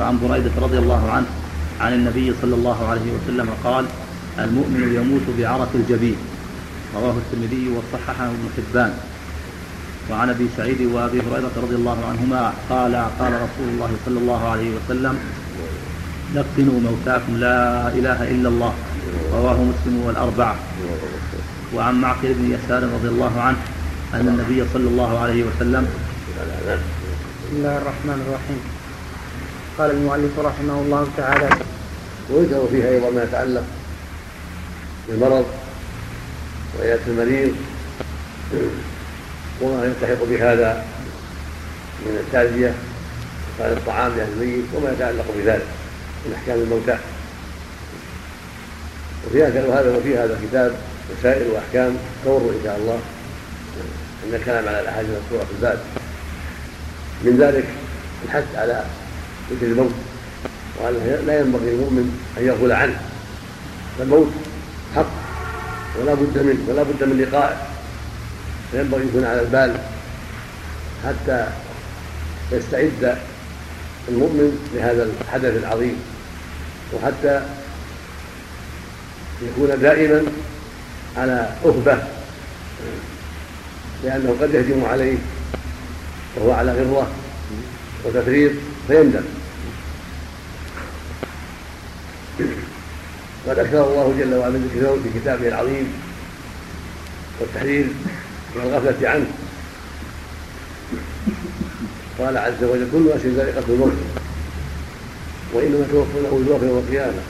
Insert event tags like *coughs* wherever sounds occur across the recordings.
وعن بريدة رضي الله عنه عن النبي صلى الله عليه وسلم قال المؤمن يموت بعرق الجبين. رواه الترمذي وصححه ابن حبان. وعن أبي سعيد وأبي هريرة رضي الله عنهما قال قال رسول الله صلى الله عليه وسلم لقنوا موتاكم لا إله إلا الله. رواه مسلم والأربعة. وعن معقل بن يسار رضي الله عنه أن النبي صلى الله عليه وسلم بسم الله الرحمن الرحيم. قال المؤلف رحمه الله تعالى ويذكر فيها أيضا ما يتعلق بالمرض وعياده المريض وما يلتحق بهذا من التعزية وقال الطعام لأهل الميت وما يتعلق بذلك من أحكام الموتى. وفي هذا وفي هذا الكتاب مسائل واحكام تمر إن شاء الله أن الكلام على الأحاديث المذكوره في الباب. من ذلك الحث على ذكر الموت. وأنه لا ينبغي للمؤمن أن يغفل عنه. فالموت حق ولا بد منه ولا بد من لقائه. فينبغي يكون على البال حتى يستعد المؤمن لهذا الحدث العظيم. وحتى يكون دائما على أهبة لأنه قد يهجم عليه وهو على غرة وتفريط فيندم. قد أكثر الله جل وعلا من ذكر في كتابه العظيم والتحذير من الغفلة عنه. قال عز وجل كل نفس ذائقة الموت وإنما توفون أجوركم يوم القيامة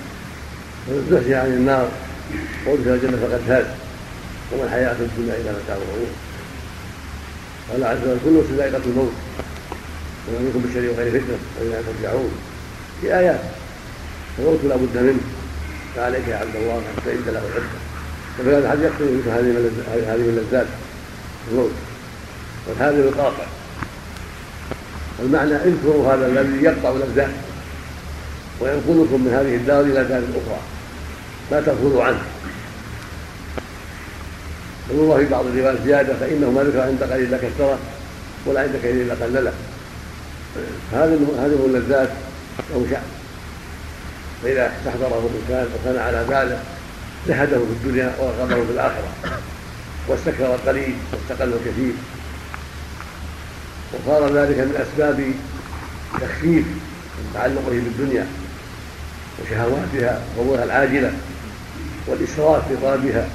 ومن عن النار وأدخل الجنة فقد فاز وما الحياة الدنيا إلا متاع الغرور. قال عز وجل كل نفس ذائقة الموت وما منكم بالشر وغير فتنة وإلى ترجعون. في آيات الموت لا بد منه فعليك يا عبد الله إن تعد له العده وفي هذا الحديث يقتضي مثل هذه هذه اللذات. الموت. والهذا القاطع. المعنى اذكروا هذا الذي يقطع اللذات. وينقلكم من هذه الدار إلى دار أخرى. لا تغفلوا عنه. الله في بعض الروايات زيادة فإنه ما ذكر عند قليل لك كثرة ولا عند كثير قللة. هذه هذه اللذات له شأن. فإذا استحضره الإنسان وكان على باله زهده في الدنيا ورغبه في الآخرة واستكثر القليل واستقل الكثير. وصار ذلك من أسباب تخفيف تعلقه بالدنيا وشهواتها وامورها العاجلة والإسراف في طلبها.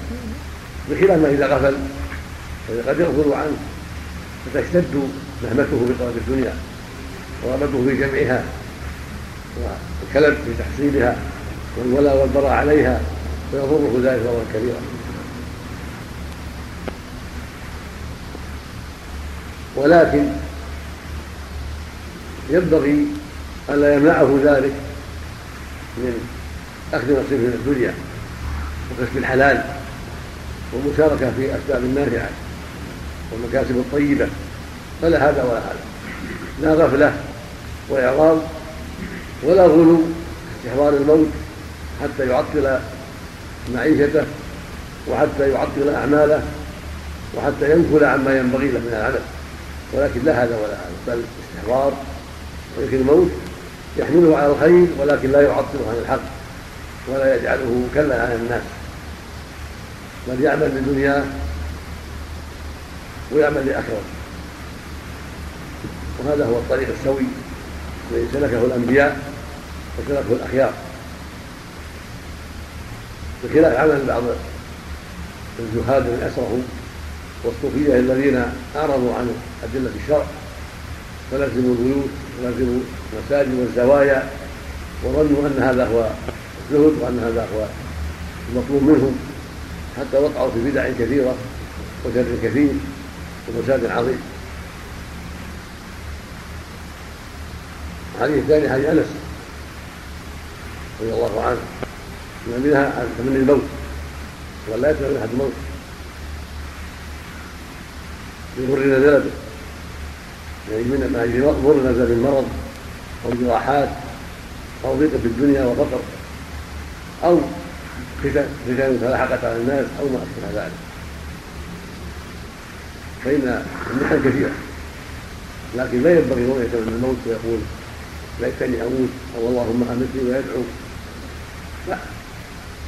بخلاف ما إذا غفل قد يغفل عنه فتشتد نهمته بطلب الدنيا ورغبته في جمعها والكلب في تحصيلها والولاء والبراء عليها ويضره ذلك ضررا كبيرا ولكن ينبغي ألا يمنعه ذلك من أخذ نصيب من الدنيا وكسب الحلال والمشاركة في أسباب النافعة والمكاسب الطيبة. فلا هذا ولا هذا. لا غفلة وإعراض ولا غلو استحضار الموت حتى يعطل معيشته وحتى يعطل أعماله وحتى ينفل عما ينبغي له من العمل. ولكن لا هذا ولا هذا بل استحضار. ولكن الموت يحمله على الخير ولكن لا يعطله عن الحق ولا يجعله كلا عن الناس. بل يعمل لدنياه ويعمل لآخرته وهذا هو الطريق السوي. سلكه الأنبياء وسلكه الأخيار. بخلاف عمل بعض الزهاد من أسرهم والصوفية الذين أعرضوا عن أدلة الشرع فلزموا البيوت ولزموا المساجد والزوايا وظنوا أن هذا هو الزهد وأن هذا هو المطلوب منهم حتى وقعوا في بدع كثيرة وشر كثير وفساد عظيم. الحديث الثاني حديث أنس رضي الله عنه. ان منها من الموت. ولا يتبع أحد الموت. بمر نزل به يعني من مر نزل من مرض أو جراحات أو ضيق في الدنيا وفقر أو فتن تلاحقت على الناس أو ما أشبه ذلك. فإن المحن كثيره لكن لا ينبغي رؤيه من الموت ويقول ليتني أموت أو اللهم امتني ويدعو لا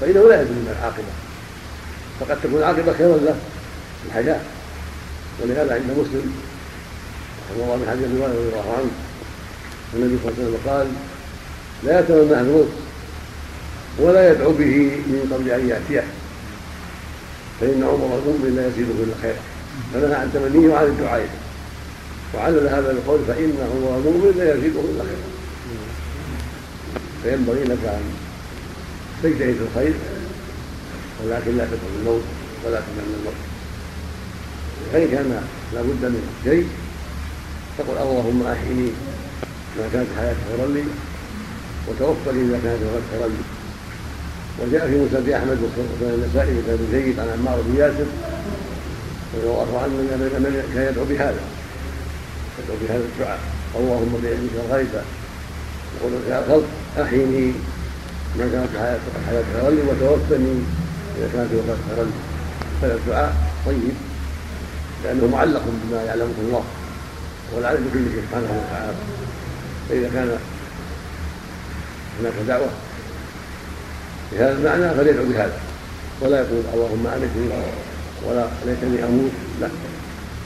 فإنه لا يدري من العاقبة. فقد تكون العاقبة خيرا له. في الحياة. ولهذا عند مسلم رحمه الله من حديث رضي الله عنه النبي صلى الله عليه وسلم قال لا يتمنى الموت ولا يدعو به من قبل أن يأتيه. فإن عمر المؤمن لا يزيده إلا خيرا. فنهى عن تمنيه وعن الدعاء. وعلل هذا القول فإن عمر المؤمن لا يزيده إلا خيرا. فينبغي لك أن تجتهد في الخير ولكن لا تدعو الموت ولا تتمنى الموت. فإن كان لابد من شيء تقول اللهم أحيني ما كانت حياتي خيرا لي وتوفني اذا كانت خيرا لي. وجاء في مسند وسنن النسائي كتاب جيد عن عمار بن ياسر رضي الله عنه من كان يدعو بهذا. يدعو بهذا الدعاء. اللهم بعلمك يقول يا خلق احيني ما كانت حياتي خيرا وتوفني إذا كانت وفاه خيرا هذا الدعاء طيب لأنه معلق بما يعلمه الله والعلم بكل شيء سبحانه وتعالى. فإذا كان هناك دعوة بهذا المعنى فليدعو بهذا. ولا يقول اللهم أمتني ولا ليتني أموت. لا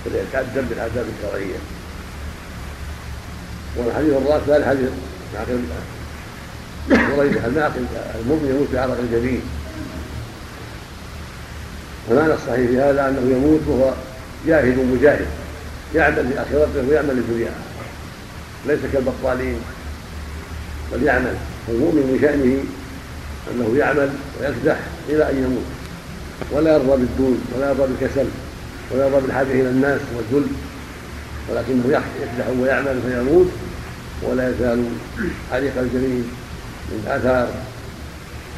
بل يتادب بالاداب الشرعية. والحديث الرابع ثالث قريب المعقل المؤمن يموت بعرق الجبين فمعنى الصحيح في هذا أنه يموت وهو جاهد مجاهد يعمل لآخرته ويعمل لدنياه. ليس كالبطالين بل يعمل. المؤمن من شأنه أنه يعمل ويكدح إلى أن يموت. ولا يرضى بالدون ولا يرضى بالكسل ولا يرضى بالحاجة إلى الناس والذل ولكنه يكدح ويعمل فيموت ولا يزال حريق الجليل من آثار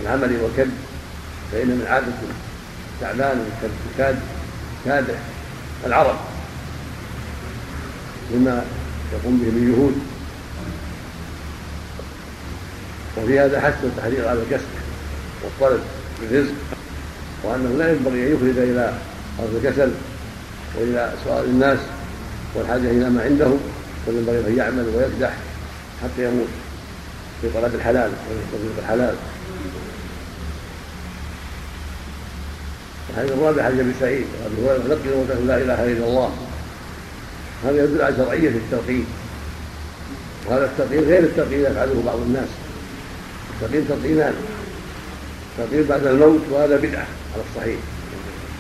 العمل والكد فإن من عادة تعبان كاد كادح العرب مما يقوم به من جهود. وفي هذا حث التحرير على الكسب والطلب بالرزق وأنه لا ينبغي أن يخرج إلى أرض الكسل وإلى سؤال الناس والحاجة إلى ما عنده بل ينبغي أن يعمل ويكدح حتى يموت. في طلب الحلال وفي الحلال. الحديث الرابع حديث ابي سعيد ابي هريره لقي لا إله إلا الله. هذا يدل على شرعية التلقين وهذا التلقين غير التلقين يفعله بعض الناس. التلقين تلقينان تلقين بعد الموت وهذا بدعة على الصحيح.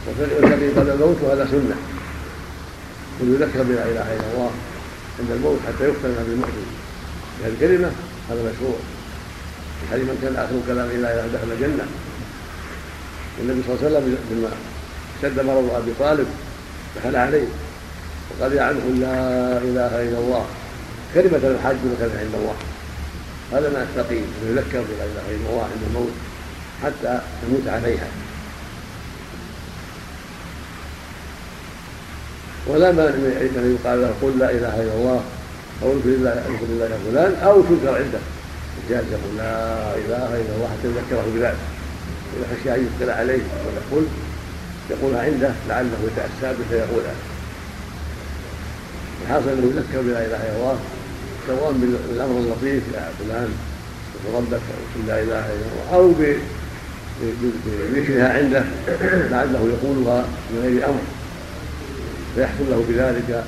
والتلقين بعد الموت وهذا سنة. ويذكر بلا إله إلا الله عند الموت حتى يختم بالمؤمن. بهذه الكلمة هذا مشروع. في حديث من كان آخر كلام لا اله دخل الجنة. والنبي صلى الله عليه وسلم لما اشتد مرض أبي طالب دخل عليه وقال يا عنه لا إله إلا الله. كلمة الحاج وكلمه عند الله. هذا ما التقي يذكر بلا إله إلا الله عند الموت حتى يموت عليها. ولا مانع من أن يقال له قل لا إله إلا الله. أو اذكر الله اذكر الله يا فلان. أو تذكر عنده. جاز يقول لا إله إلا الله حتى يذكره بذلك. إذا خشي أن يثقل عليه ويقول يقولها عنده لعله يتأسى به فيقولها الحاصل أنه يذكر بلا إله إلا الله. سواء بالأمر اللطيف يا فلان ربك أو لا إله إلا الله أو بذكرها عنده. *clears throat* لعله يقولها من غير أمر. فيحصل له بذلك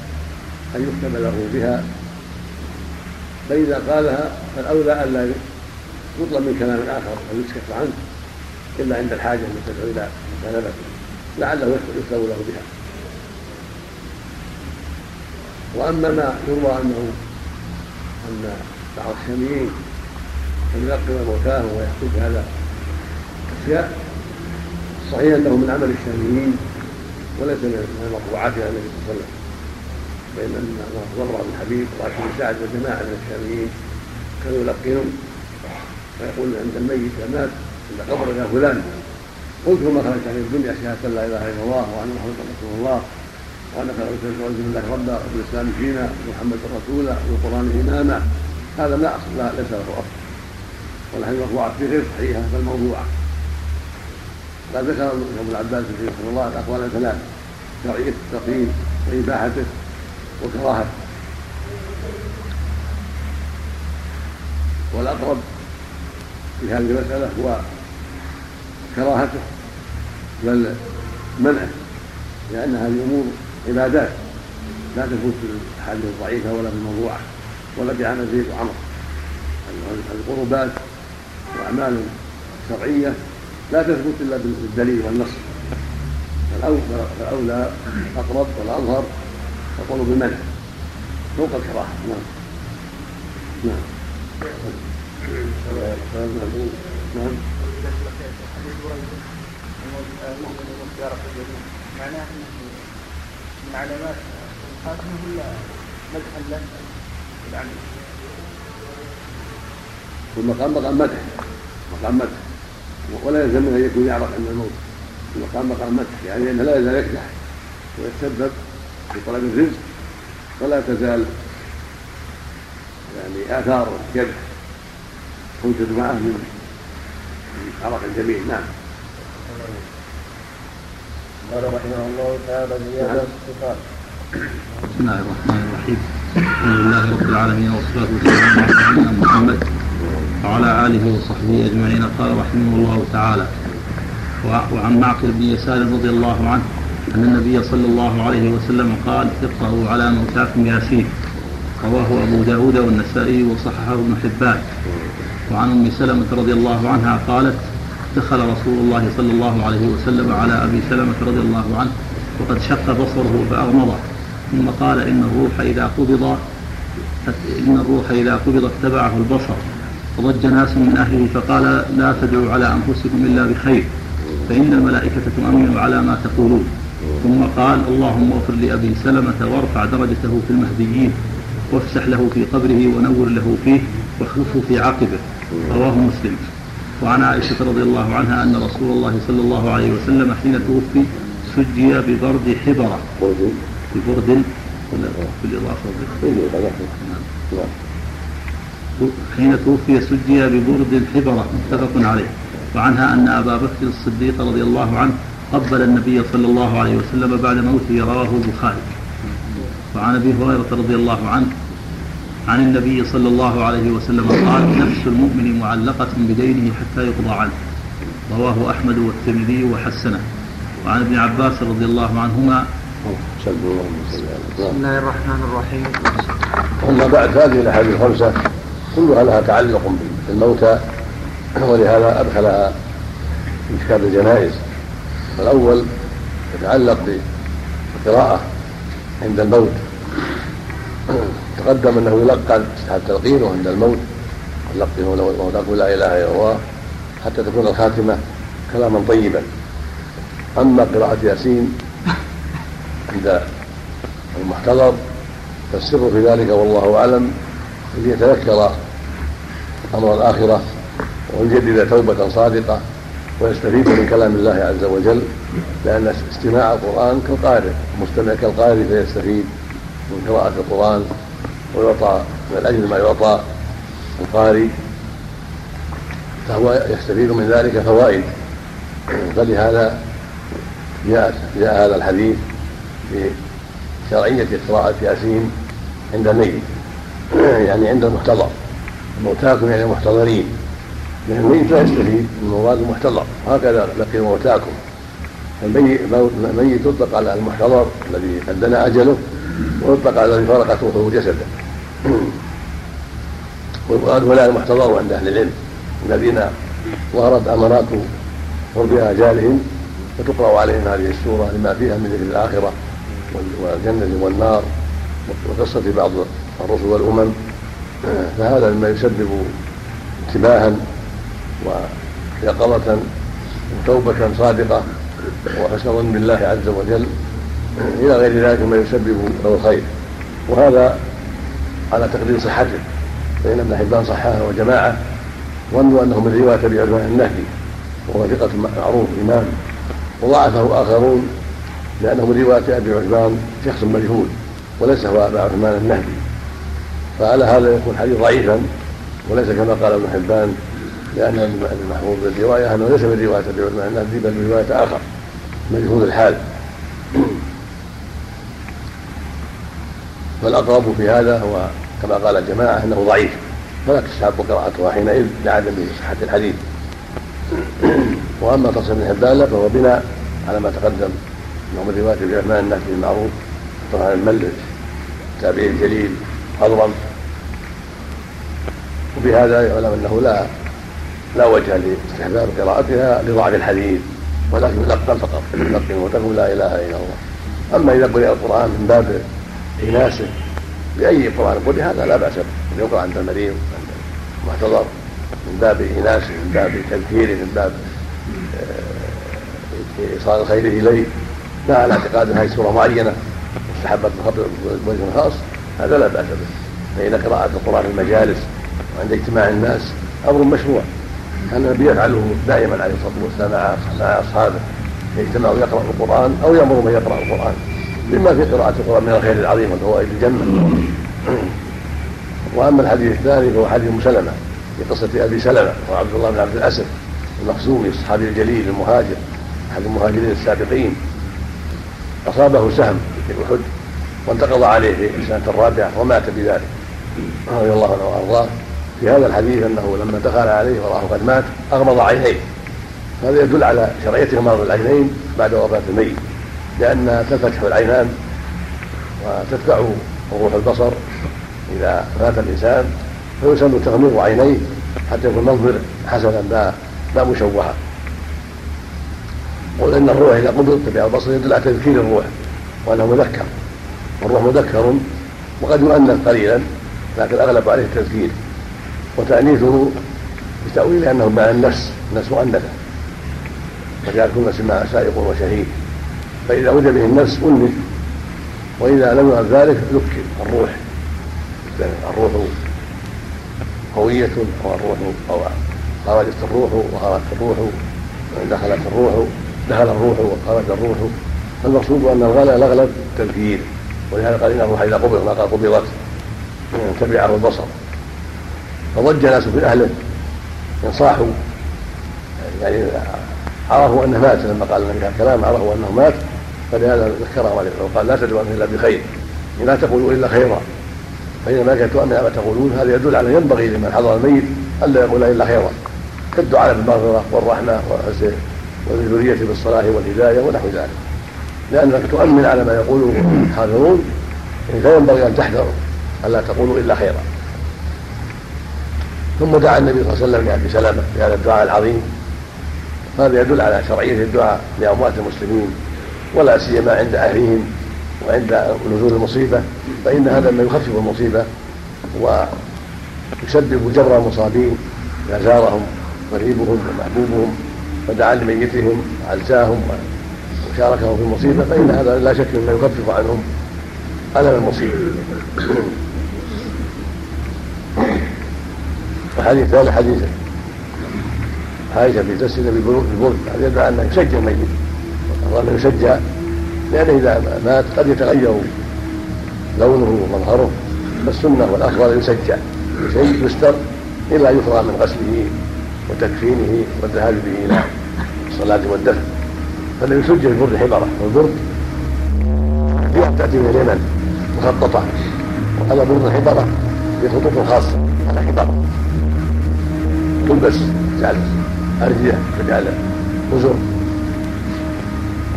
أن يكتب له بها. فاذا قالها فالاولى الا يطلب من كلام آخر أو يسكت عنه إلا عند الحاجة التي تدعو إلى مكالمته لعله يكتب له بها. وأما ما يروى أنه أن بعض الشاميين أن يلقن موتاهم ويحكوا بهذا الأشياء صحيح أنه من عمل الشاميين وليس من المرفوعات إلى النبي صلى الله عليه وسلم. فان ضر بن حبيب وراشد بن سعد وجماعه من الشاميين كانوا يلقنون ويقول عند الميت مات عند قبر يا فلان قلت ما خرجت عن الدنيا شهاده لا اله الا الله وان محمدا رسول الله وانك رسول بالله ربا وبالاسلام دينا ومحمد رسولا والقران اماما هذا لا اصل ليس له اصل والحديث المرفوعات فيه غير صحيحه بل موضوعه قد ذكر ابن العباس في رحمه الله الاقوال ثلاث شرعيه التقييم واباحته وكراهته والأقرب في هذه المسألة هو كراهته بل منعه لأن هذه أمور عبادات. لا تفوت في الأحاديث الضعيفة ولا في الموضوعة ولا بعمل زيد وعمر القربات وأعمال شرعية لا تثبت إلا بالدليل والنص. فالأولى الأقرب والأظهر يقول بالمنع فوق الكراهة. نعم. نعم. نعم. معناه من علامات الخاتمه ولا مدحا له بالعمل والمقام مقام مدح. مقام مدح. ولا يلزم أن يكون يعرف عند الموت. المقام مقام مدح. يعني أنه لا يزال يكدح. ويتسبب في طلب الرزق ولا تزال يعني آثار الكدح توجد معه من عرق الجميع. نعم. قال رحمه الله تعالى زيادة الصفات. بسم الله الرحمن الرحيم. الحمد لله رب العالمين والصلاة والسلام على سيدنا محمد وعلى آله وصحبه أجمعين. قال رحمه الله تعالى وعن معقل بن يسار رضي الله عنه أن النبي صلى الله عليه وسلم قال اقرأوا على موتاكم ياسين. رواه أبو داود والنسائي وصححه ابن حبان. وعن أم سلمة رضي الله عنها قالت دخل رسول الله صلى الله عليه وسلم على أبي سلمة رضي الله عنه وقد شق بصره فأغمضه ثم قال إن الروح إذا قبض إن الروح إذا قبض اتبعه البصر. فضج ناس من أهله فقال لا تدعوا على أنفسكم إلا بخير فإن الملائكة تؤمن على ما تقولون. ثم قال اللهم اغفر لأبي سلمة وارفع درجته في المهديين وافسح له في قبره ونور له فيه واخلفه في عقبه رواه مسلم. وعن عائشة رضي الله عنها أن رسول الله صلى الله عليه وسلم حين توفي سجي ببرد حبرة. ببرد؟ بالإضافة حين توفي سجي ببرد حبرة متفق عليه. وعنها أن أبا بكر الصديق رضي الله عنه قبل النبي صلى الله عليه وسلم بعد موته رواه البخاري. وعن أبي هريرة رضي الله عنه عن النبي صلى الله عليه وسلم قال نفس المؤمن معلقة بدينه حتى يقضى عنه. رواه أحمد والترمذي وحسنه. وعن ابن عباس رضي الله عنهما بسم الله الرحمن الرحيم. أما بعد هذه الأحاديث الخمسة كلها لها تعلق بالموتى ولهذا أدخلها في كتاب الجنائز. الأول يتعلق بالقراءة عند الموت. تقدم أنه يلقن تحت تلقينه عند الموت. يلقنه وتقول لا إله إلا الله حتى تكون الخاتمة كلاما طيبا. أما قراءة ياسين عند المحتضر فالسر في ذلك والله أعلم ليتذكر أمر الآخرة ويجدد توبة صادقة ويستفيد من كلام الله عز وجل لأن استماع القرآن كالقارئ المستمع كالقارئ فيستفيد من قراءة القرآن ويعطى من الاجر ما يعطى القارئ فهو يستفيد من ذلك فوائد. فلهذا جاء جاء هذا الحديث بشرعية قراءة ياسين عند الميت يعني عند المحتضر. موتاكم يعني محتضرين لأن الميت لا يستفيد من مراد المحتضر. هكذا لقي موتاكم. الميت يطلق على المحتضر الذي قد دنا أجله ويطلق على الذي فرقت روحه جسده والمراد ولا المحتضر عند أهل العلم الذين ظهرت أمارات قرب اجالهم فتقرا عليهم هذه السورة لما فيها من ذكر الآخرة والجنة والنار وقصة بعض الرسل والأمم. *clears throat* فهذا مما يسبب انتباها ويقظه وتوبه صادقة وحسن ظن بالله عز وجل إلى غير ذلك مما يسبب له الخير. وهذا على تقدير صحته فإن ابن حبان صححه وجماعة ظنوا أنه من رواية أبي عثمان النهدي وهو ثقة معروف إمام وضعفه آخرون لأنه من رواية أبي عثمان شخص مجهول وليس هو أبا عثمان النهدي. فعلى هذا يكون حديث ضعيفا وليس كما قال ابن حبان لأن المحفوظ بالرواية أنه ليس من رواية أبي عثمان النهدي بل من رواية آخر مجهول الحال. فالأقرب في هذا هو كما قال الجماعة أنه ضعيف فلا تستحب قراءتها حينئذ لعدم صحة الحديث. وأما تصل بن حبان فهو بناء على ما تقدم أنه من رواية ابن عثمان النهي بالمعروف طبعا الملج التابعي الجليل اضرم وبهذا يعلم أنه لا لا وجه لاستحباب قراءتها لضعف الحديث ولكن يلقن فقط. يلقن وتقول لا إله إلا الله. أما إذا قرئ القرآن من باب اناسه باي قرآن قرئ هذا لا بأس به. يقرأ عند المريض عند المحتضر من باب اناسه من باب تذكيره من باب آه، إيصال الخير إليه. لا على اعتقاد هذه سورة معينة مستحبه بوجه خاص هذا لا بأس به. فإن قراءة القرآن في المجالس وعند اجتماع الناس أمر مشروع. كان النبي يفعله دائما عليه الصلاة والسلام مع أصحابه يجتمع يقرا القرآن أو يأمر من يقرأ القرآن مما في قراءة القرآن من الخير العظيم والفوائد الجنة. *clears throat* وأما الحديث الثاني فهو حديث مسلمة في قصة أبي سلمة وعبد الله بن عبد الأسد المخزومي الصحابي الجليل المهاجر أحد المهاجرين السابقين. أصابه سهم في أحد وانتقض عليه في السنة الرابعه ومات بذلك. رضي الله عنه وأرضاه. في هذا الحديث أنه لما دخل عليه وراه قد مات أغمض عينيه. هذا يدل على شرعية غماض العينين بعد وفاة الميت. لأن تنفتح العينان وتتبع روح البصر إذا مات الإنسان فيسن تغميض عينيه حتى يكون منظر حسنا لا لا مشوها قل إن الروح إذا قبضت بها البصر يدل على تذكير الروح وأنه مذكر. والروح مذكر وقد يؤنث قليلا لكن الأغلب عليه التذكير وتأنيثه بتأويل أنه مع النفس النفس مؤنثة. وجعل كل نفس معها سائق وشهيد. فإذا وجد به النفس أنث وإذا لم يعد ذلك ذكر الروح. الروح هوية أو الروح أو خرجت الروح وخرجت الروح دخلت الروح دخل الروح وخرج الروح. فالمقصود أن الغلا الأغلب تذكير ولهذا قال إن الروح إذا قبض ما قال قبضت تبعه البصر. فضج ناس في أهله ينصاحوا يعني عرفوا أنه مات لما قال النبي الكلام عرفوا أنه مات فلهذا ذكرهم عليه وقال لا تدعوا الا بخير لا تقولوا إلا خيرا. فإن الملائكة تؤمن ما تقولون هذا يدل على ينبغي لمن حضر الميت ألا يقول إلا خيرا. كالدعاء بالمغفرة والرحمة والذرية بالصلاح والهداية ونحو ذلك. لأنك تؤمن على ما يقوله الحاضرون فينبغي أن تحذروا ألا تقولوا إلا خيرا. ثم دعا النبي صلى الله عليه وسلم لأبي سلمة بهذا الدعاء العظيم. هذا يدل على شرعية الدعاء لأموات المسلمين ولا سيما عند أهلهم وعند نزول المصيبة فإن هذا ما يخفف المصيبة ويسبب جبر المصابين إذا زارهم قريبهم ومحبوبهم ودعا لميتهم وعزاهم وشاركهم في المصيبة فإن هذا لا شك أنه يخفف عنهم ألم المصيبة. الحديث الثاني حديث. عائشة في تسجيل بالبرد هذا يدعى أنه يسجل الميت. أنه يسجى لأنه إذا مات قد يتغير لونه ومظهره. فالسنة والأفضل يسجى شيء يستر إلا يفرغ من غسله وتكفينه والذهاب به إلى الصلاة والدفن. فالذي يسجل البرد حبرة والبرد. تأتي من اليمن مخططة. وهذا برد حبرة بخطوط خاصة. على حبرة تلبس تجعل أرجية تجعل أزر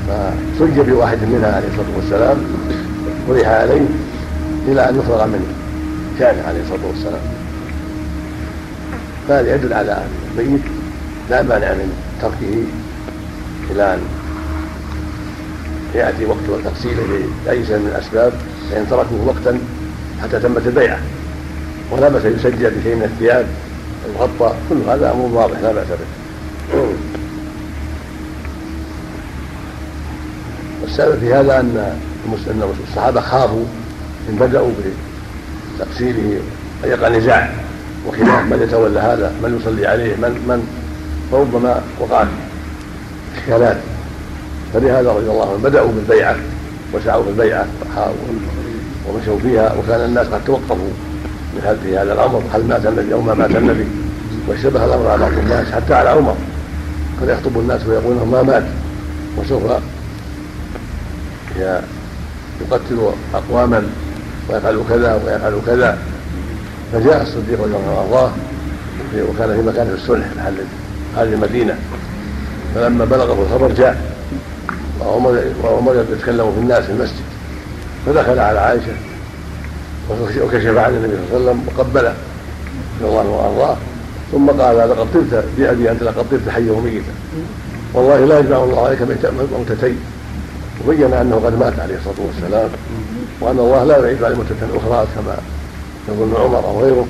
فسج بواحد منها عليه الصلاة والسلام وريح عليه إلى أن يفرغ من شأنه عليه الصلاة والسلام. فهذا يدل على أن الميت لا مانع من تركه إلى أن يأتي وقت تغسيله لأي سبب من الأسباب فإن تركوه وقتا حتى تمت البيعة. ولا بأس يسجل بشيء من الثياب. المغطى كل هذا أمر واضح لا بأس به. والسبب في هذا أن الصحابة خافوا إن بدأوا بتقصيره أن يقع نزاع وخلاف من يتولى هذا من يصلي عليه من من فربما وقعت اشكالات فلهذا رضي الله عنهم بدأوا بالبيعة وسعوا في البيعة ومشوا فيها وكان الناس قد توقفوا في هذا الأمر هل مات النبي أو ما مات النبي؟ واشتبه الأمر على بعض الناس حتى على عمر. كان يخطب الناس ويقول ما مات وسوف يقتل أقواما ويفعل كذا ويفعل كذا. فجاء الصديق رضي الله عنه وكان في مكان الصلح محل هذه المدينة. فلما بلغه الخبر جاء وعمر يتكلم في الناس في المسجد. فدخل على عائشة وكشف عن النبي صلى الله عليه وسلم وقبله. رضي الله وأرضاه. ثم قال لقد طبت بأبي أنت لقد طبت حيا وميتا. والله لا يجمع الله عليك موتتين وبين أنه قد مات عليه الصلاة والسلام وأن الله لا يعيد عليه موتة أخرى كما يظن عمر أو غيره.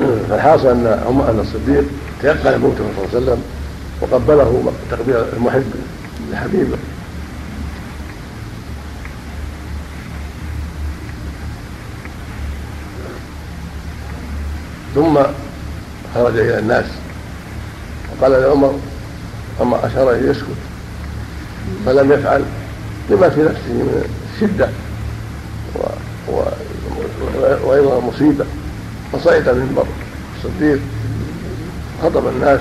*clears throat* فالحاصل أن أن الصديق تيقن موته صلى الله عليه وسلم وقبله تقبيل المحب لحبيبه. ثم خرج إلى الناس. وقال لعمر أما أشار إليه يسكت. فلم يفعل لما في نفسه من الشده و... و... وأيضا مصيبة. فصعد المنبر الصديق خطب الناس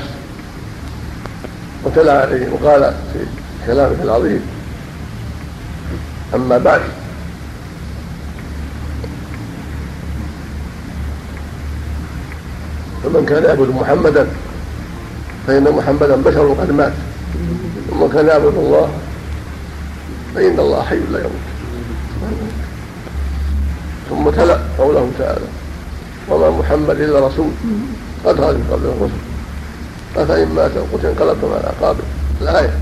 وتلا عليهم وقال في كلامه العظيم أما بعد فمن كان يعبد محمدا فإن محمدا بشر قد مات. ومن كان يعبد الله فإن الله حي لا يموت. ثم تلا قوله تعالى وما محمد إلا رسول قد من قبله الرسل أفإن مات أو قتل انقلبتم على أعقابه. الآية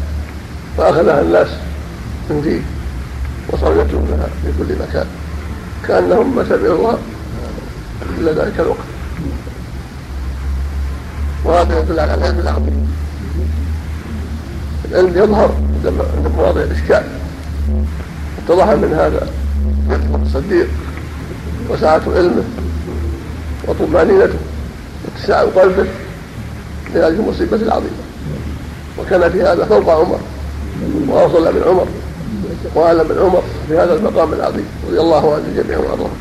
فأخذها الناس من فيه وصاروا يتلونها في كل مكان كأنهم ما سمعوا الله إلا ذلك الوقت. وهذا يدل على العلم العلم يظهر عند مواضع الاشكال اتضح من هذا الصديق وسعة علمه وطمأنينته واتساع قلبه لهذه المصيبة العظيمة. وكان في هذا فوق عمر وأوصل من عمر وأعلم من عمر في هذا المقام العظيم. رضي الله عن الجميع وأرضاهم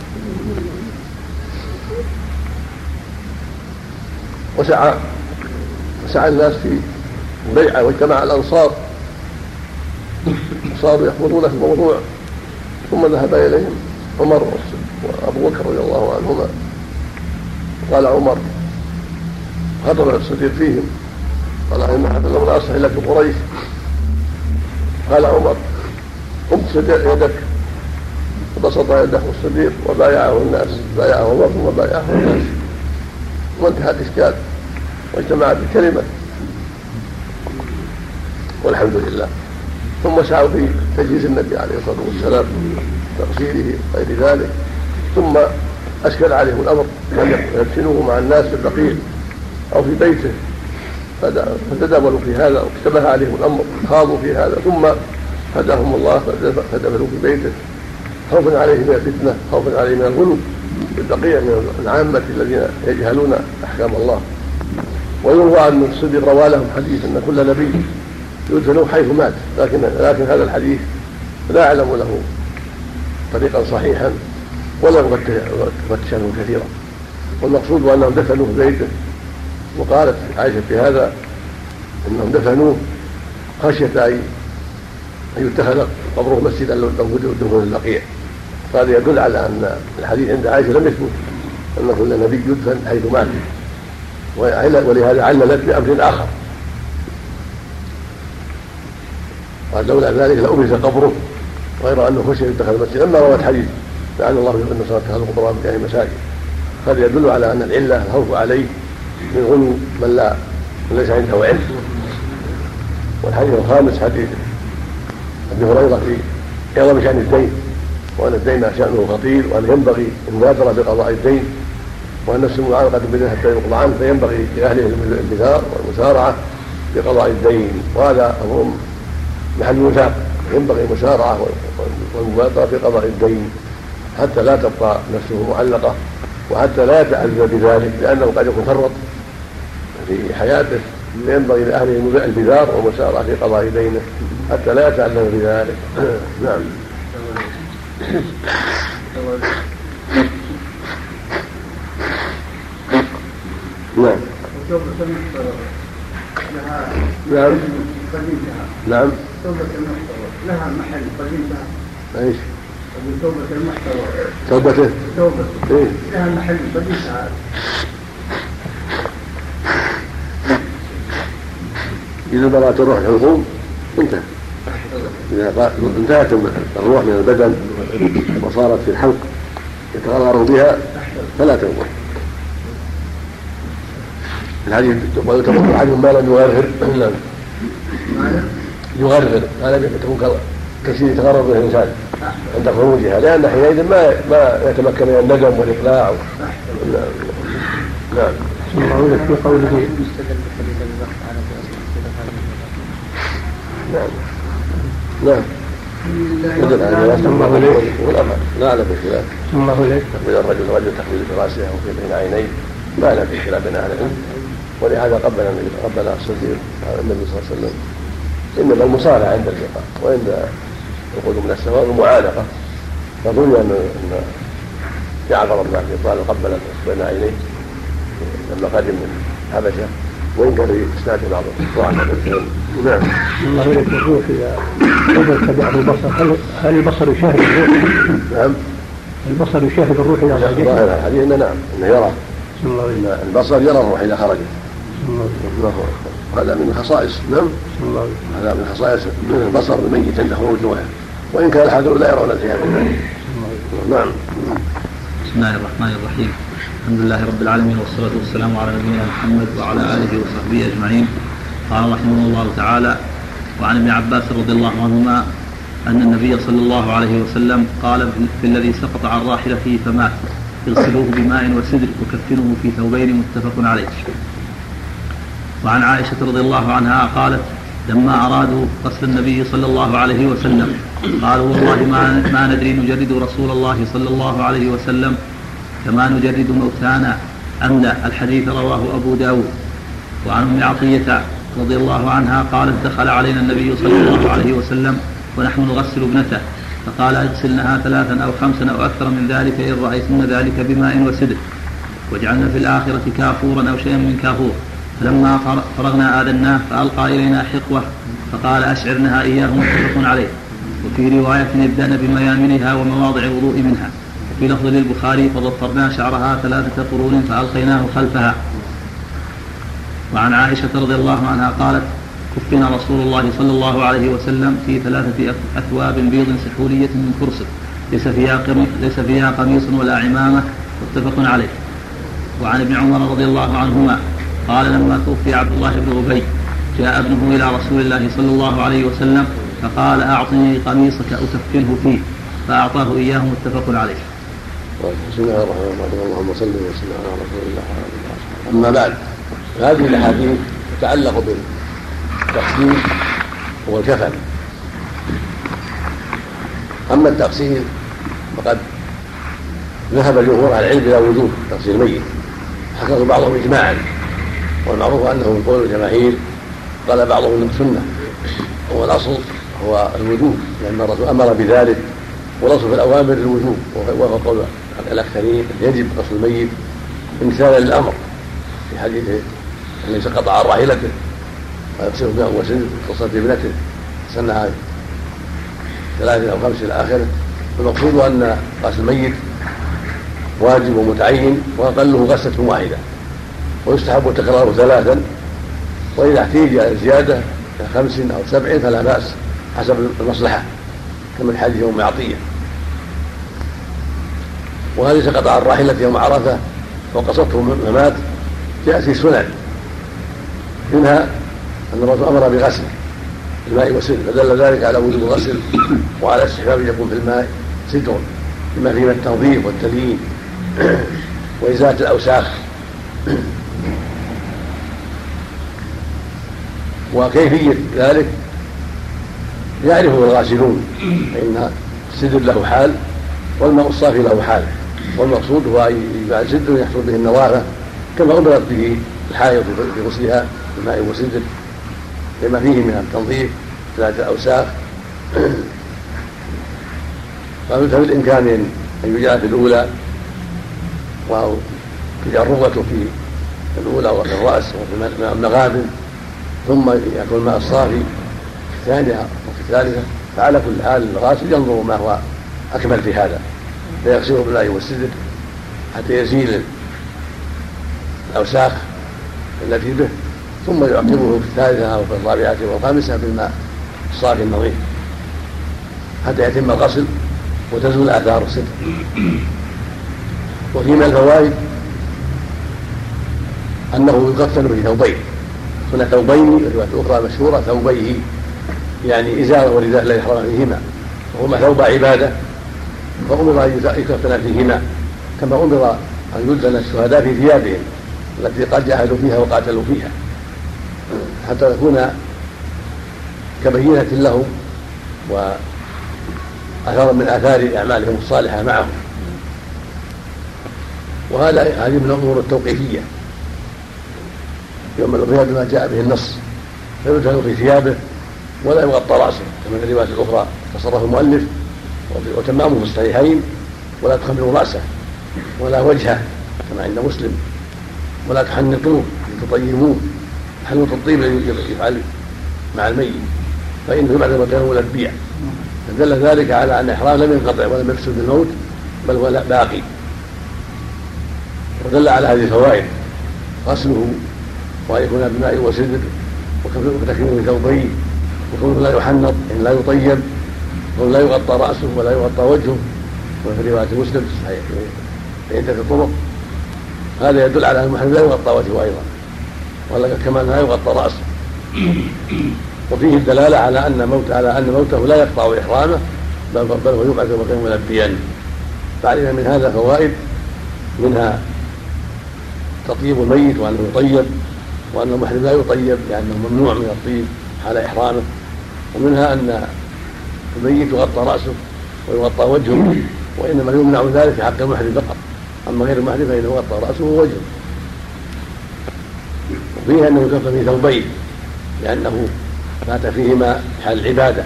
وسعى وسعى الناس في البيعة واجتمع الأنصار. صاروا يخوضون في الموضوع. ثم ذهب إليهم عمر وأبو بكر رضي الله عنهما. قال عمر خطب الصديق فيهم. قال إن لم لا أصلح إلا في قريش. قال عمر امسد يدك. فبسط يده الصديق وبايعه الناس. بايعه عمر ثم بايعه الناس. وانتهى الإشكال. واجتمعت الكلمة والحمد لله. ثم سعوا في تجهيز النبي عليه الصلاة والسلام تغسيله وغير ذلك. ثم أشكل عليهم الأمر أن يدفنوه مع الناس في البقيع أو في بيته. فتداولوا في هذا واشتبه عليهم الأمر خاضوا في هذا. ثم هداهم الله فدفنوا في بيته. خوفا عليه من الفتنة خوفا عليه من الغلو. بالبقيع من العامة الذين يجهلون أحكام الله. ويروى أن الصديق روى لهم حديث أن كل نبي يدفن حيث مات لكن لكن هذا الحديث لا أعلم له طريقا صحيحا ولا فتش عنه كثيرا. والمقصود أنهم دفنوه بيته وقالت عائشة في هذا أنهم دفنوه خشية أن يتخذ قبره مسجدا لو دفن البقيع. فهذا يدل على أن الحديث عند عائشة لم يثبت أن كل نبي يدفن حيث مات. ولهذا عللت بأمر آخر. قال لولا ذلك لأبرز قبره غير أنه خشي يتخذ مسجدا لما روى الحديث لعل الله أن صلاة هذا القبراء بجاه مساجد هذا يدل على أن العلة الخوف عليه من غلو من لا من ليس عنده علم. والحديث الخامس حديث أبي هريرة في عظم شأن الدين وأن الدين شأنه خطير وأن ينبغي المبادره بقضاء الدين. وأن نفس المعانقه بدين حتى يقضى عنه فينبغي لأهله البذار والمسارعة بقضاء الدين. وهذا أمر محل وثاق ينبغي المسارعة والمبادرة في قضاء الدين حتى لا تبقى نفسه معلقة وحتى لا يتعذب بذلك لأنه قد يكون فرط في حياته. فينبغي لأهله البذار والمسارعة في قضاء دينه حتى لا يتعلم بذلك. *coughs* نعم. نعم. نعم. نعم. لها محل قديم إيش؟ توبة. المحتوى توبته توبته إيه. لها محل بديس إذا برأت الروح الحلقوم انتهى. إذا انتهت الروح من البدن وصارت في الحلق يتغرر بها فلا توبة. الحديث ويتبقى عنهم ما لم يغرغر يغرغر ما لم تكون كثير يتغرر به الإنسان عند خروجها لأن حينئذ ما ما يتمكن من الندم والإقلاع نعم الله في قوله نعم. نعم. يدل على جواز الله والأمر لا أعلم بالخلاف الله إليك. تقبل الرجل رجل تحمل في رأسه أو في بين عينيه. ما لا في خلاف بين أهل العلم. ولهذا قبل النبي قبل الصديق النبي صلى الله عليه وسلم انما المصارعه عند اللقاء وعند الخروج من السماء المعانقه فظن ان أن جعفر بن ابي طالب قبل بين عينيه لما قدم من حبشة وإن كان في اسناد بعض الضعفاء نعم. الله يريد الروح اذا قبل تبعه البصر هل هل البصر يشاهد الروح؟ نعم. البصر يشاهد الروح إذا خرجت؟ الحديث نعم إنه يرى ان البصر يرى الروح إذا خرجت. هذا من خصائص نعم. هذا من خصائص البصر الميت عند خروج روحه وإن كان الحاضر لا يرون الحياة نعم. بسم الله الرحمن الرحيم. الحمد لله رب العالمين والصلاة والسلام على نبينا محمد وعلى آله وصحبه أجمعين. قال رحمه الله تعالى وعن ابن عباس رضي الله عنهما أن النبي صلى الله عليه وسلم قال في الذي سقط عن راحلته فمات اغسلوه بماء وسدر وكفنوه في ثوبين متفق عليه. وعن عائشة رضي الله عنها قالت لما أرادوا غسل النبي صلى الله عليه وسلم قالوا والله ما, ما ندري نجرد رسول الله صلى الله عليه وسلم كما نجرد موتانا. أم لا؟ الحديث رواه أبو داود. وعن أم عطية رضي الله عنها قالت دخل علينا النبي صلى الله عليه وسلم ونحن نغسل ابنته. فقال اغسلنها ثلاثا أو خمسا أو أكثر من ذلك إن رأيتن ذلك بماء وسدر. واجعلنا في الآخرة كافورا أو شيئا من كافور. فلما فرغنا آذناه فألقى إلينا حقوة فقال أشعرنها إياه متفق عليه. وفي رواية ابدأنا بميامنها ومواضع الوضوء منها. وفي لفظ للبخاري فضفرنا شعرها ثلاثة قرون فألقيناه خلفها. وعن عائشة رضي الله عنها قالت كفنا رسول الله صلى الله عليه وسلم في ثلاثة أثواب بيض سحولية من كرسي. ليس فيها ليس فيها قميص ولا عمامة. متفق عليه. وعن ابن عمر رضي الله عنهما قال لما توفي عبد الله بن أبي جاء ابنه إلى رسول الله صلى الله عليه وسلم فقال أعطني قميصك اكفنه فيه فأعطاه إياه متفق عليه. بسم الله الرحمن الرحيم. اللهم صل وسلم على رسول الله أما بعد هذه الأحاديث تتعلق بالتقسيم والكفن. أما التقسيم فقد ذهب الجمهور على العلم إلى وجوب تقسيم الميت حكاه بعضهم اجماعا. والمعروف أنه من قول الجماهير قال بعضهم سنة هو الأصل هو الوجوب لأن الرسول أمر بذلك والأصل في الأوامر الوجوب وهو قول الأكثرين يجب غسل الميت امتثالا للأمر في حديث الذي سقط عن راحلته ويغسله بها وسن قصة ابنته سنها ثلاثة أو خمس إلى آخره. والمقصود أن غسل الميت واجب ومتعين وأقله غسلة واحدة. ويستحب تكراره ثلاثا وإذا احتيج إلى زيادة إلى خمس أو سبع فلا بأس حسب المصلحة كما حديث أم عطية. وهذه سقط عن راحلة يوم عرفة وقصته ممات جاءت في سنن. منها أن الرسول أمر بغسل الماء والسدر فدل ذلك على وجوب الغسل وعلى استحباب يكون في الماء سدر بما فيه من التنظيف والتليين *coughs* وإزالة الأوساخ. وكيفية ذلك؟ يعرفه الغاسلون فإن السدر له حال والماء الصافي له حال. والمقصود هو أن سدر يحصل به النظافة كما أمرت به الحائض في غسلها بالماء وسدر لما فيه من التنظيف ثلاثة الأوساخ فبالإمكان أن يجعل في الأولى وتجعل في الأولى وفي الرأس وفي المغابن ثم يكون الماء الصافي في الثانية وفي الثالثة فعلى كل حال الغاسل ينظر ما هو أكمل في هذا فيغسله بالماء والسدر حتى يزيل الأوساخ التي به ثم يعقبه في الثالثة أو في الرابعة والخامسة بالماء الصافي النظيف حتى يتم الغسل وتزول آثار الستر. وفي من الفوائد أنه يكفن في ثوبين هنا ثوبين ورواية أخرى مشهورة ثوبيه يعني إزار ورداء لا يحرم فيهما. وهما ثوب عبادة فأمر أن يكفن فيهما. كما أمر أن يدفن الشهداء في ثيابهم التي قد جاهدوا فيها وقاتلوا فيها. حتى تكون كبينة لهم وأثر من آثار أعمالهم الصالحة معهم. وهذا هذه من الأمور التوقيفية. يوم الأضحية بما جاء به النص فيدخل في ثيابه ولا يغطى رأسه كما في الرواية الأخرى تصرف المؤلف وتمامه في الصحيحين ولا تخمروا رأسه ولا وجهه كما عند مسلم. ولا تحنطوه تطيبوه حنوط الطيب الذي يفعل مع الميت فإنه بعد ما كان البيع فدل ذلك على أن الإحرام لم ينقطع ولم يفسد بالموت بل هو باقي. ودل على هذه الفوائد غسله وأن يكون بماء وسدر وتكريم ثوبيه وكونه لا يحنط يعني لا يطيب ولا يغطى رأسه ولا يغطى وجهه. وفي رواية مسلم في عدة الطرق هذا يدل على أن المحرم لا يغطى وجهه أيضا. ولا كما لا يغطى رأسه. وفيه الدلالة على أن موت على أن موته لا يقطع إحرامه بل بل هو يقعد وكان ملبيا فعلم من هذا فوائد. منها تطيب الميت وأنه يطيب وأن المحرم لا يطيب لأنه ممنوع من الطيب حال إحرامه. ومنها أن الميت يغطى رأسه ويغطى وجهه وإنما يمنع ذلك في حق المحرم فقط. أما غير المحرم فإنه يغطى رأسه ووجهه. وفيه أنه يكفن في ثوبين لأنه مات فيهما حال العبادة.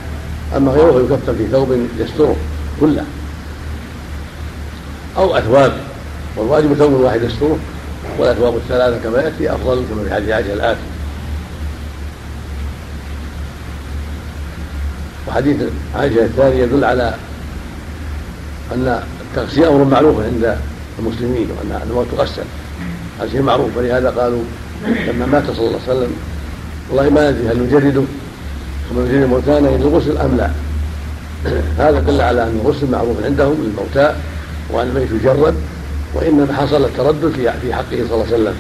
أما غيره يكفن في ثوب يستره كله. أو أثواب والواجب ثوب واحد يستره. والأثواب الثلاثة كما يأتي أفضل كما في حديث عائشة الآتي وحديث عائشة الثاني يدل على أن التغسيل أمر معروف عند المسلمين وأن الموت تغسل هذا شيء معروف. ولهذا قالوا لما مات صلى الله عليه وسلم والله ما ندري هل نجرده كما نجرد موتانا للغسل أم لا. *clears throat* هذا دل على أن الغسل معروف عندهم للموتى وأن الميت يجرد. وإنما حصل التردد في حقه صلى الله عليه وسلم.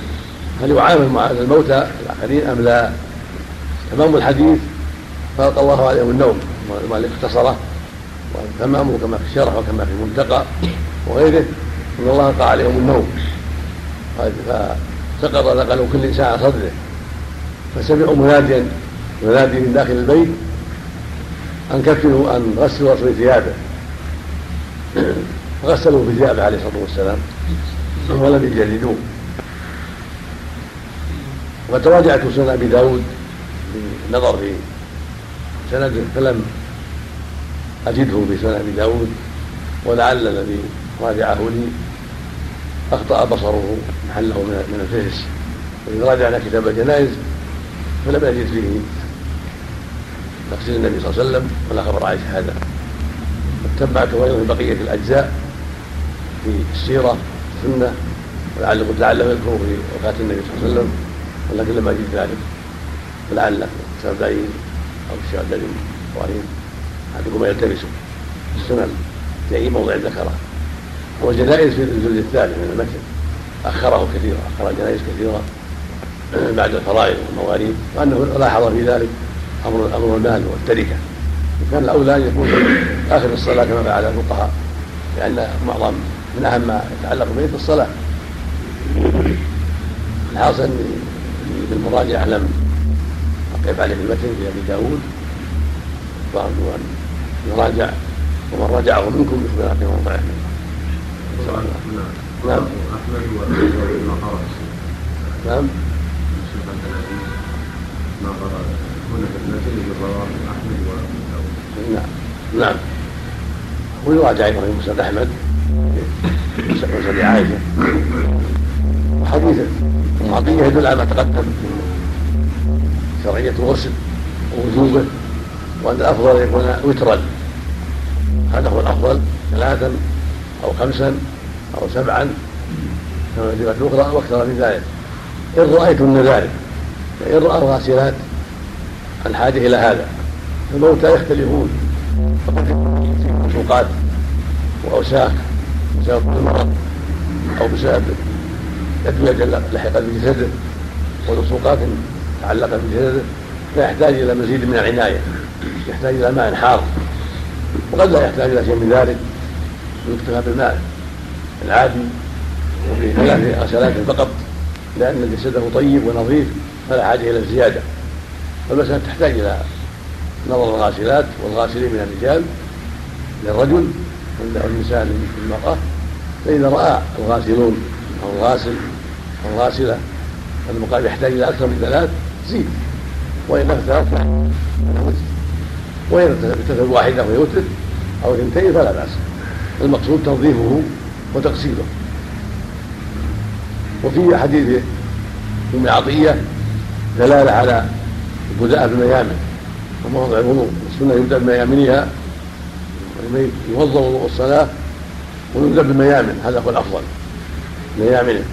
هل يعامل الموتى الآخرين أم لا؟ تمام الحديث؟ فرق الله عليهم النوم. وما اختصره. وتمامه كما في الشرح وكما في المنتقى وغيره. إن الله قال عليهم النوم. فسقط نقل كل إنسان على صدره. فسمعوا مناديا ينادي من داخل البيت أن كفنوا أن غسلوا رسول ثيابه فغسلوا *coughs* بثيابه عليه الصلاة والسلام. ولم يجلدوه وتراجعت سنن أبي داود بالنظر في سنده فلم أجده في سنن أبي داود ولعل الذي راجعه لي أخطأ بصره محله من الفهس وإذا راجعنا كتاب الجنائز فلم يجد فيه تفسير النبي صلى الله عليه وسلم ولا خبر عائشة هذا. تبعت أيضا بقية الأجزاء في السيرة. السنة ولعله لعله يذكر في وفاة النبي صلى الله عليه وسلم. ولكن لم أجد ذلك. فلعل كتاب دعيم أو الشيخ دعيم إبراهيم أحدكما يلتمس السنن في أي موضع ذكره والجنائز في الجزء الثاني من المتن أخره كثيرا أخر الجنائز كثيرا *clears throat* بعد الفرائض والمواريث وأنه لاحظ في ذلك أمر أمر المال والتركة. وكان الأولى أن يكون آخر الصلاة كما فعل الفقهاء لأن معظم من أهم ما يتعلق به الصلاة. الحاصل بالمراجعة لم أقف عليه المتن في أبي داود وأرجو أن يراجع ومن راجعه منكم يخبر عن موضعه نعم نعم ما هنا في احمد نعم. نعم ويراجع أيضا في مسند أحمد. مسند عائشه وحديث ام عطيه يدل على ما تقدم. في شرعية الغسل ووجوبه وأن الأفضل يكون وترا. هذا هو الأفضل ثلاثا أو خمسا أو سبعا. كما في أخرى وأكثر من ذلك. إن رأيتن ذلك فإن رأى الغاسلات الحاجة إلى هذا. الموتى يختلفون. فقد مسوقات وأوساخ بسبب المرض أو بسبب أدوية لحقت بجسده ولصوقات تعلقت بجسده فيحتاج إلى مزيد من العناية يحتاج إلى ماء حار وقد لا يحتاج إلى شيء من ذلك ويكتفى بالماء العادي وبثلاث غسلات فقط لأن جسده طيب ونظيف فلا حاجة إلى الزيادة. فالمسألة تحتاج إلى نظر الغاسلات والغاسلين من الرجال للرجل والنساء للمرأة فإذا رأى الغاسلون أو الغاسل أو الغاسلة المقام يحتاج إلى أكثر من ثلاث زيد. وإن اختلف وإن اكتفى بواحدة ويوتر أو اثنتين فلا بأس. المقصود تنظيفه وتغسيله وفي حديث أم عطية دلالة على البداء بالميامن وموضع الوضوء السنة يبدأ بميامنها يوضا وضوء الصلاة ويبدأ بالميامن هذا هو الأفضل. ميامنه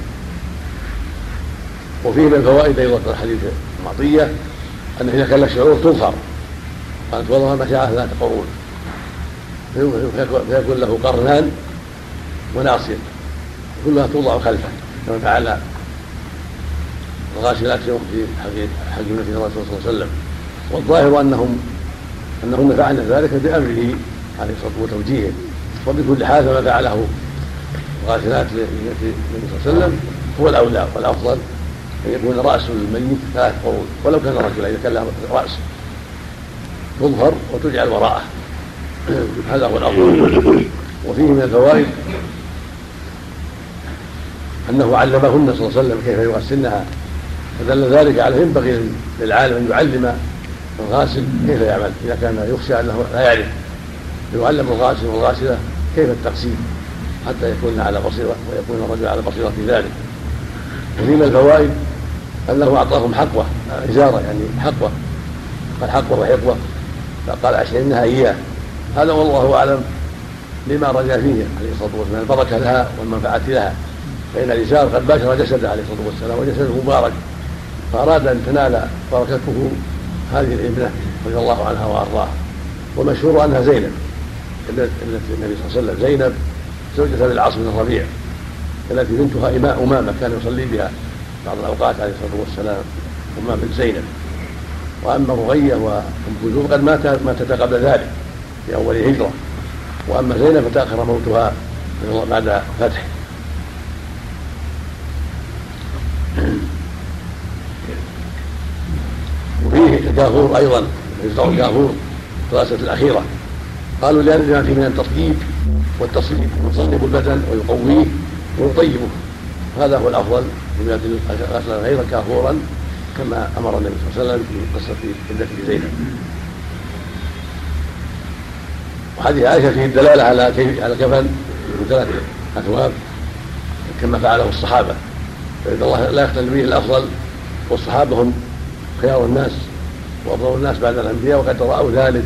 وفيه من الفوائد أيضا في الحديث المعطية أن إذا كان لك شعور تظهر. قالت والله مشى ثلاث قرون فيكون له قرنان وناصيه كلها توضع خلفه كما فعل الغاسلات يوم في حق النبي صلى الله عليه وسلم. والظاهر انهم انهن فعلن ذلك بأمره عليه الصلاة وتوجيهه وبكل حال فما فعله الغاسلات للنبي صلى الله عليه وسلم هو الأولى والأفضل أن يكون رأس الميت ثلاث قرون ولو كان رجلا إذا كان له رأس تظهر وتجعل وراءه. *clears throat* هذا هو الأفضل. وفيه من الفوائد أنه علمهن صلى الله عليه وسلم كيف يغسلنها فدل ذلك على ينبغي للعالم أن يعلم الغاسل كيف يعمل إذا كان يخشى أنه لا يعرف يعلم الغاسل والغاسلة كيف التغسيل حتى يكون على بصيرة ويكون الرجل على بصيرة في ذلك؟ وفي من الفوائد أنه أعطاهم حقوة إزارة يعني حقوة قال حقوة وحقوة فقال اشعرنها إياه. هذا والله أعلم لما رجا فيه عليه الصلاة والسلام البركة لها والمنفعة لها. فإن الإنسان قد باشر جسده عليه الصلاة والسلام وجسده مبارك فأراد أن تنال بركته هذه الابنة رضي الله عنها وأرضاها ومشهور أنها زينب. النبي صلى الله عليه وسلم. زينب زوجة للعاص بن الربيع التي بنتها إماء أمامة كان يصلي بها بعض الأوقات عليه الصلاة والسلام أمام بنت زينب. وأما رغية وأم كلثوم قد مات ماتتا قبل ذلك في أول هجرة. وأما زينب فتأخر موتها بعد فتح وفيه الكافور أيضا يزرع الكافور الدراسة الأخيرة. قالوا لأن ما فيه من التطييب والتصليب يصلب البدن ويقويه ويطيبه. هذا هو الأفضل بما غسل غير كافورا كما أمر النبي صلى الله عليه وسلم في قصة ابنته زينب. وحديث عائشة فيه الدلالة على كيف على كفن من ثلاث اثواب كما فعله الصحابة. فإن الله لا يختل به الأفضل والصحابة هم خيار الناس وأفضل الناس بعد الأنبياء وقد رأوا ذلك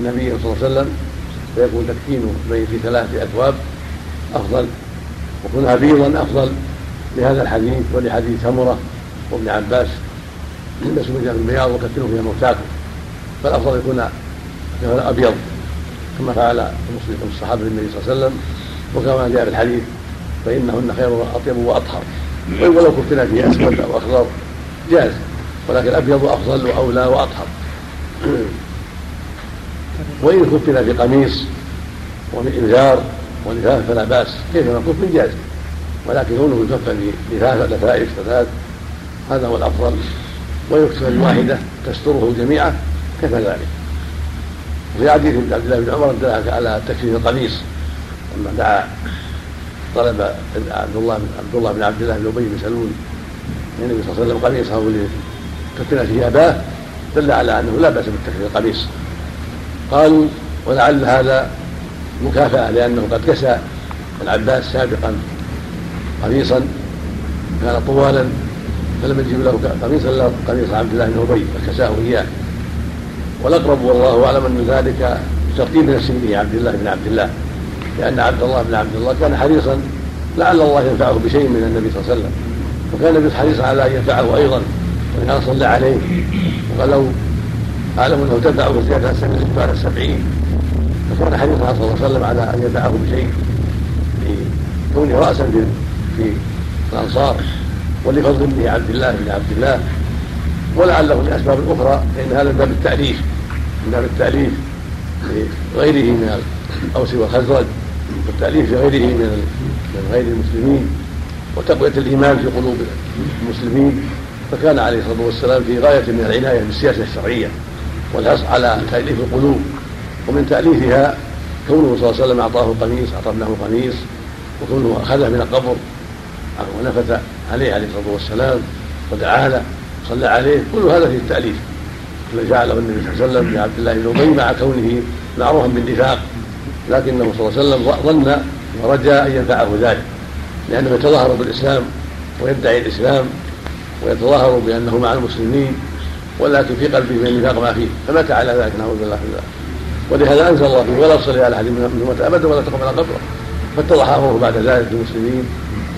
النبي صلى الله عليه وسلم. فيكون تكفين بين في ثلاثة أثواب أفضل وكونها بيضا أفضل لهذا الحديث ولحديث سمرة وابن عباس. *clears throat* البسوا من البياض وكفنوا فيها موتاكم فالأفضل يكون أبيض كما فعل الصحابة النبي صلى الله عليه وسلم. وكما جاء في الحديث فإنهن خير وأطيب وأطهر. ولو كفنا فيه أسود أو أخضر جاز ولكن الابيض افضل وأولى وأطهر. *clears throat* وإن كفنا في قميص وفي إنذار ولفاف فلا بأس كيف ما كف جاز ولكن كونه يكفن بلفاف لفائف ثلاث هذا هو الأفضل. ويكتفى بواحدة تستره جميعا كفى ذلك؟ وفي حديث عبد الله بن عمر دل على تكفير القميص. لما دعا طلب عبد الله عبد الله بن عبد الله بن أبي بن سلول من النبي صلى الله عليه وسلم قميصه لكفن فيه أباه دل على أنه لا بأس بالتكفير القميص. قالوا ولعل هذا مكافأة لأنه قد كسى العباس سابقا قميصا كان طوالا فلم يجب له قميصا إلا قميص عبد الله بن أبي فكساه إياه. والأقرب والله أعلم أن ذلك ترتيب نفس عبد الله بن عبد الله لأن عبد الله بن عبد الله كان حريصا لعل الله ينفعه بشيء من النبي صلى الله عليه وسلم. وكان النبي حريصا على أن ينفعه أيضا وكان صلى عليه ولو أعلم أنه تبع زيادة بعد السبعين. فكان حريصا صلى الله عليه وسلم على أن ينفعه بشيء لكونه رأسا في الأنصار ولفضل ابن عبد الله بن عبد الله ولعله لأسباب أخرى فإن هذا من باب التأليف من باب التأليف لغيره من الأوس والخزرج والتأليف لغيره من من غير المسلمين وتقوية الإيمان في قلوب المسلمين. فكان عليه الصلاة والسلام في غاية من العناية بالسياسة الشرعية. والحرص على تأليف القلوب. ومن تأليفها كونه صلى الله عليه وسلم أعطاه قميص أعطى ابنه قميص وكونه أخذه من القبر ونفث عليه عليه الصلاة والسلام ودعا له صلى عليه. كل هذا في التأليف. جعله النبي صلى الله عليه وسلم لعبد الله بن أبي مع كونه معروفا بالنفاق. لكنه صلى الله عليه وسلم ظن ورجى أن ينفعه ذلك لأنه يتظاهر بالإسلام ويدعي الإسلام ويتظاهر بأنه مع المسلمين ولكن في قلبه من النفاق ما فيه فمات على ذلك نعوذ بالله من ذلك. ولهذا أنزل الله فيه ولا تصلي على أحد منهم أبدا ولا تقم على قبره. فاتضح امره بعد ذلك للمسلمين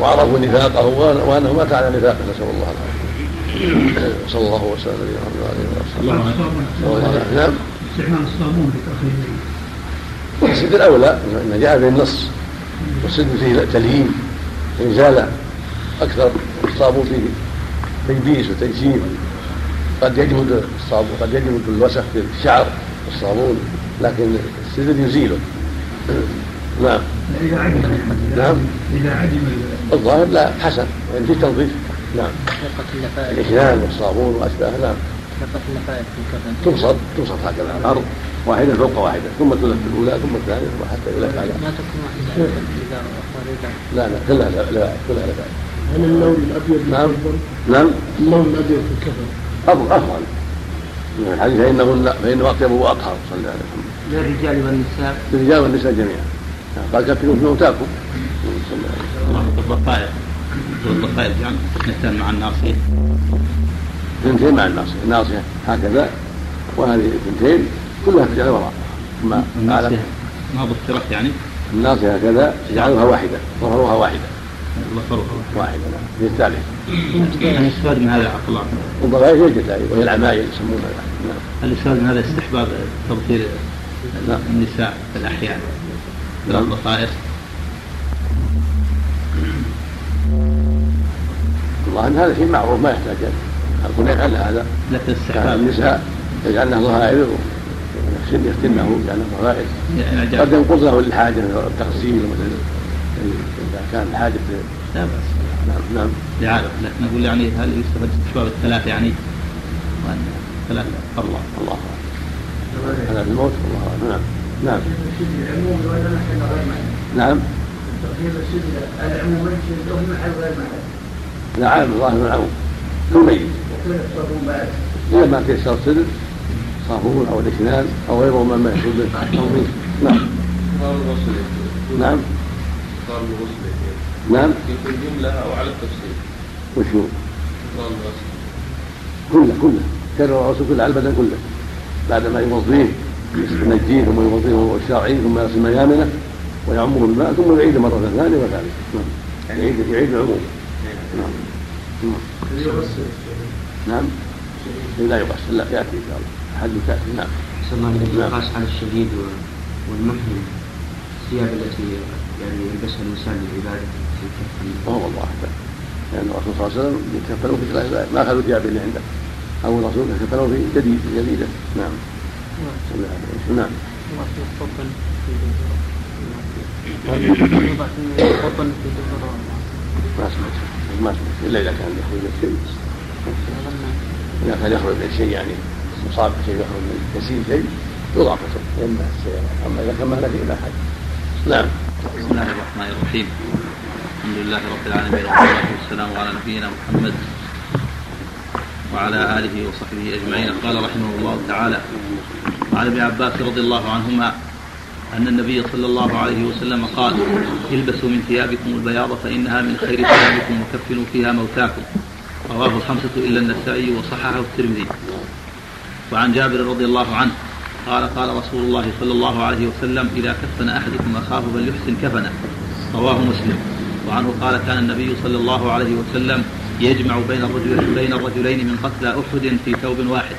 وعرفوا نفاقه وأنه مات على نفاقه. نسأل الله العافية. *clears throat* صلى الله وسلم على نبينا محمد نعم استعمال الصابون لتاخير السد الأولى إن جاء به النص والسد فيه تليين إنزال أكثر الصابون فيه تيبيس وتيسير قد يجمد الصابون قد يجمد الوسخ في الشعر الصابون لكن السدد يزيله. *clears throat* نعم. إذا عدم نعم. إذا عدم الظاهر لا حسن. يعني في تنظيف. نعم. الإحلال والصابون وأشباه. نعم. تبسط تبسط هكذا على الأرض. واحدة فوق واحدة. ثم تلف الأولى ثم الثانية حتى يلف على ما تكون واحدة؟ لا لا كلها لا لا كلها لا. هل اللون الأبيض نعم. نعم. اللون الأبيض في الكفن؟ أفضل أفضل. من الحديث فإنه فإنه أطيب وأطهر صلى الله عليه وسلم. للرجال والنساء. للرجال والنساء جميعا. قال كفنوا في موتاكم. الضفائر الضفائر يعني اثنتان مع الناصيه اثنتين مع الناصيه الناصيه هكذا وهذه اثنتين كلها تجعل وراء. ما ما ضفرت يعني؟ الناصيه هكذا يجعلها واحدة ظهرها واحدة. نعم هي الثالثه يعني يستفاد من هذا عقل الله الضفائر هي الجتائب وهي العمايل يسمونها. نعم هل يستفاد من هذا استحباب نعم. النساء في الأحيان ثلاث بصائر والله إن هذا شيء معروف ما يحتاج. الكل يفعل هذا. لكن استحباب النساء يجعلنه ظهائر يختنه يجعلنه ظهائر. قد ينقض له للحاجه التغسيل مثلا إذا كان الحاجة لا بأس. نعم نعم. لعادة لكن نقول يعني هل يستفاد استحباب الثلاث يعني؟ وأن ثلاث الله الله. هذا في الموت الله. نعم نعم. نعم. العموم لا عام ظاهر العموم كالميت إذا ما تيسر السدر صابون أو الإشنان أو غيره مما يحصل بالتنظيف نعم. نعم. نعم. يكون جملة أو على التفصيل. وشو؟ كله كله. كرر الرسول كله على البدن كله. بعد ما يوظيه ينجيه ثم يوظفه الشرعي ثم يغسل ميامنه ويعمه الماء ثم يعيد مرة ثانية وثالثة. نعم. يعيد يعيد العموم نعم. نعم. لا يغسل. لا يأتي إن شاء الله. حد تأتي نعم. نعم. على الشديد والمحرم. الثياب التي يعني يلبسها الإنسان للعبادة في الكفن هو الله لأن الرسول صلى الله عليه وسلم يتكفنوا في ثلاث ما أخذوا ثياب اللي عنده. أو الرسول يتكفنوا في جديد جديدة. نعم. نعم. ما سمعت. ما سمعت. إلا إذا كان يخرج شيء إذا كان يخرج من شيء يعني مصاب شيء يخرج من يسير شيء السيارة أما إذا كان ما في حاجة نعم. بسم الله الرحمن الرحيم. الحمد لله رب العالمين والصلاة والسلام على نبينا محمد وعلى آله وصحبه أجمعين. قال رحمه الله تعالى وعن ابن عباس رضي الله عنهما أن النبي صلى الله عليه وسلم قال البسوا من ثيابكم البياض فإنها من خير ثيابكم وكفنوا فيها موتاكم. رواه الخمسة إلا النسائي وصححه الترمذي. وعن جابر رضي الله عنه قال قال رسول الله صلى الله عليه وسلم إذا كفن أحدكم أخاه فليحسن كفنه. رواه مسلم. وعنه قال كان النبي صلى الله عليه وسلم يجمع بين الرجل بين الرجلين من قتلى أحد في ثوب واحد.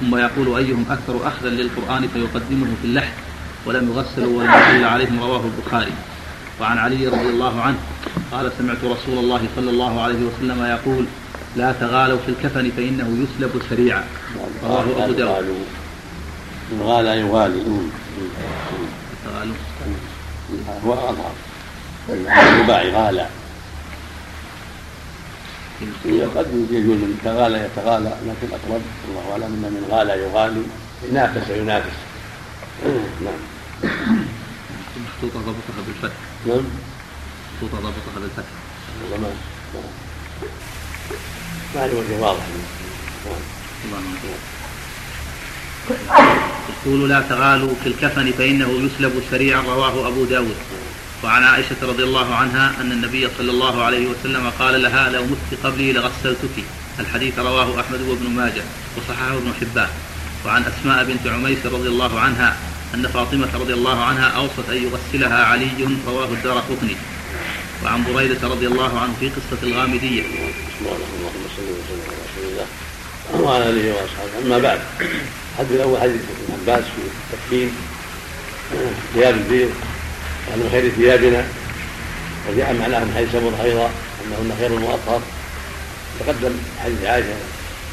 ثم يقول أيهم أكثر أخذا للقرآن فيقدمه في اللحد. ولم يغسلوا ولم يصلى عليهم رواه البخاري. وعن علي رضي الله عنه قال سمعت رسول الله صلى الله عليه وسلم يقول لا تغالوا في الكفن فإنه يسلب سريعا. رواه أبو داود. من غالى يغالي هو أظهر. الرباعي غالى قد يجوز من تغالى يتغالى لكن أقرب. الله أعلم أن من غالى يغالي. ينافس وينافس. نعم. محطوطة ضبطها بالفتح نعم. محطوطة ضبطها بالفتح والله ما ما عليه وجه واضح. نعم يقول لا تغالوا في الكفن فإنه يسلب سريعا رواه أبو داود. وعن عائشة رضي الله عنها أن النبي صلى الله عليه وسلم قال لها لو مت قبلي لغسلتك. الحديث رواه أحمد وابن ماجه وصححه ابن حبان. وعن أسماء بنت عميس رضي الله عنها أن فاطمة رضي الله عنها أوصت أن يغسلها علي رواه الدار قطني. وعن بريدة رضي الله عنه في قصة الغامدية. اللهم صل وسلم على رسول الله. وعلى آله وأصحابه. أما بعد. الحديث الأول حديث ابن عباس في التكفين ثياب البيض وان من خير ثيابنا. وجاء معناه من حديث ابو أيضا أنهن خير وأطهر. تقدم حديث عائشة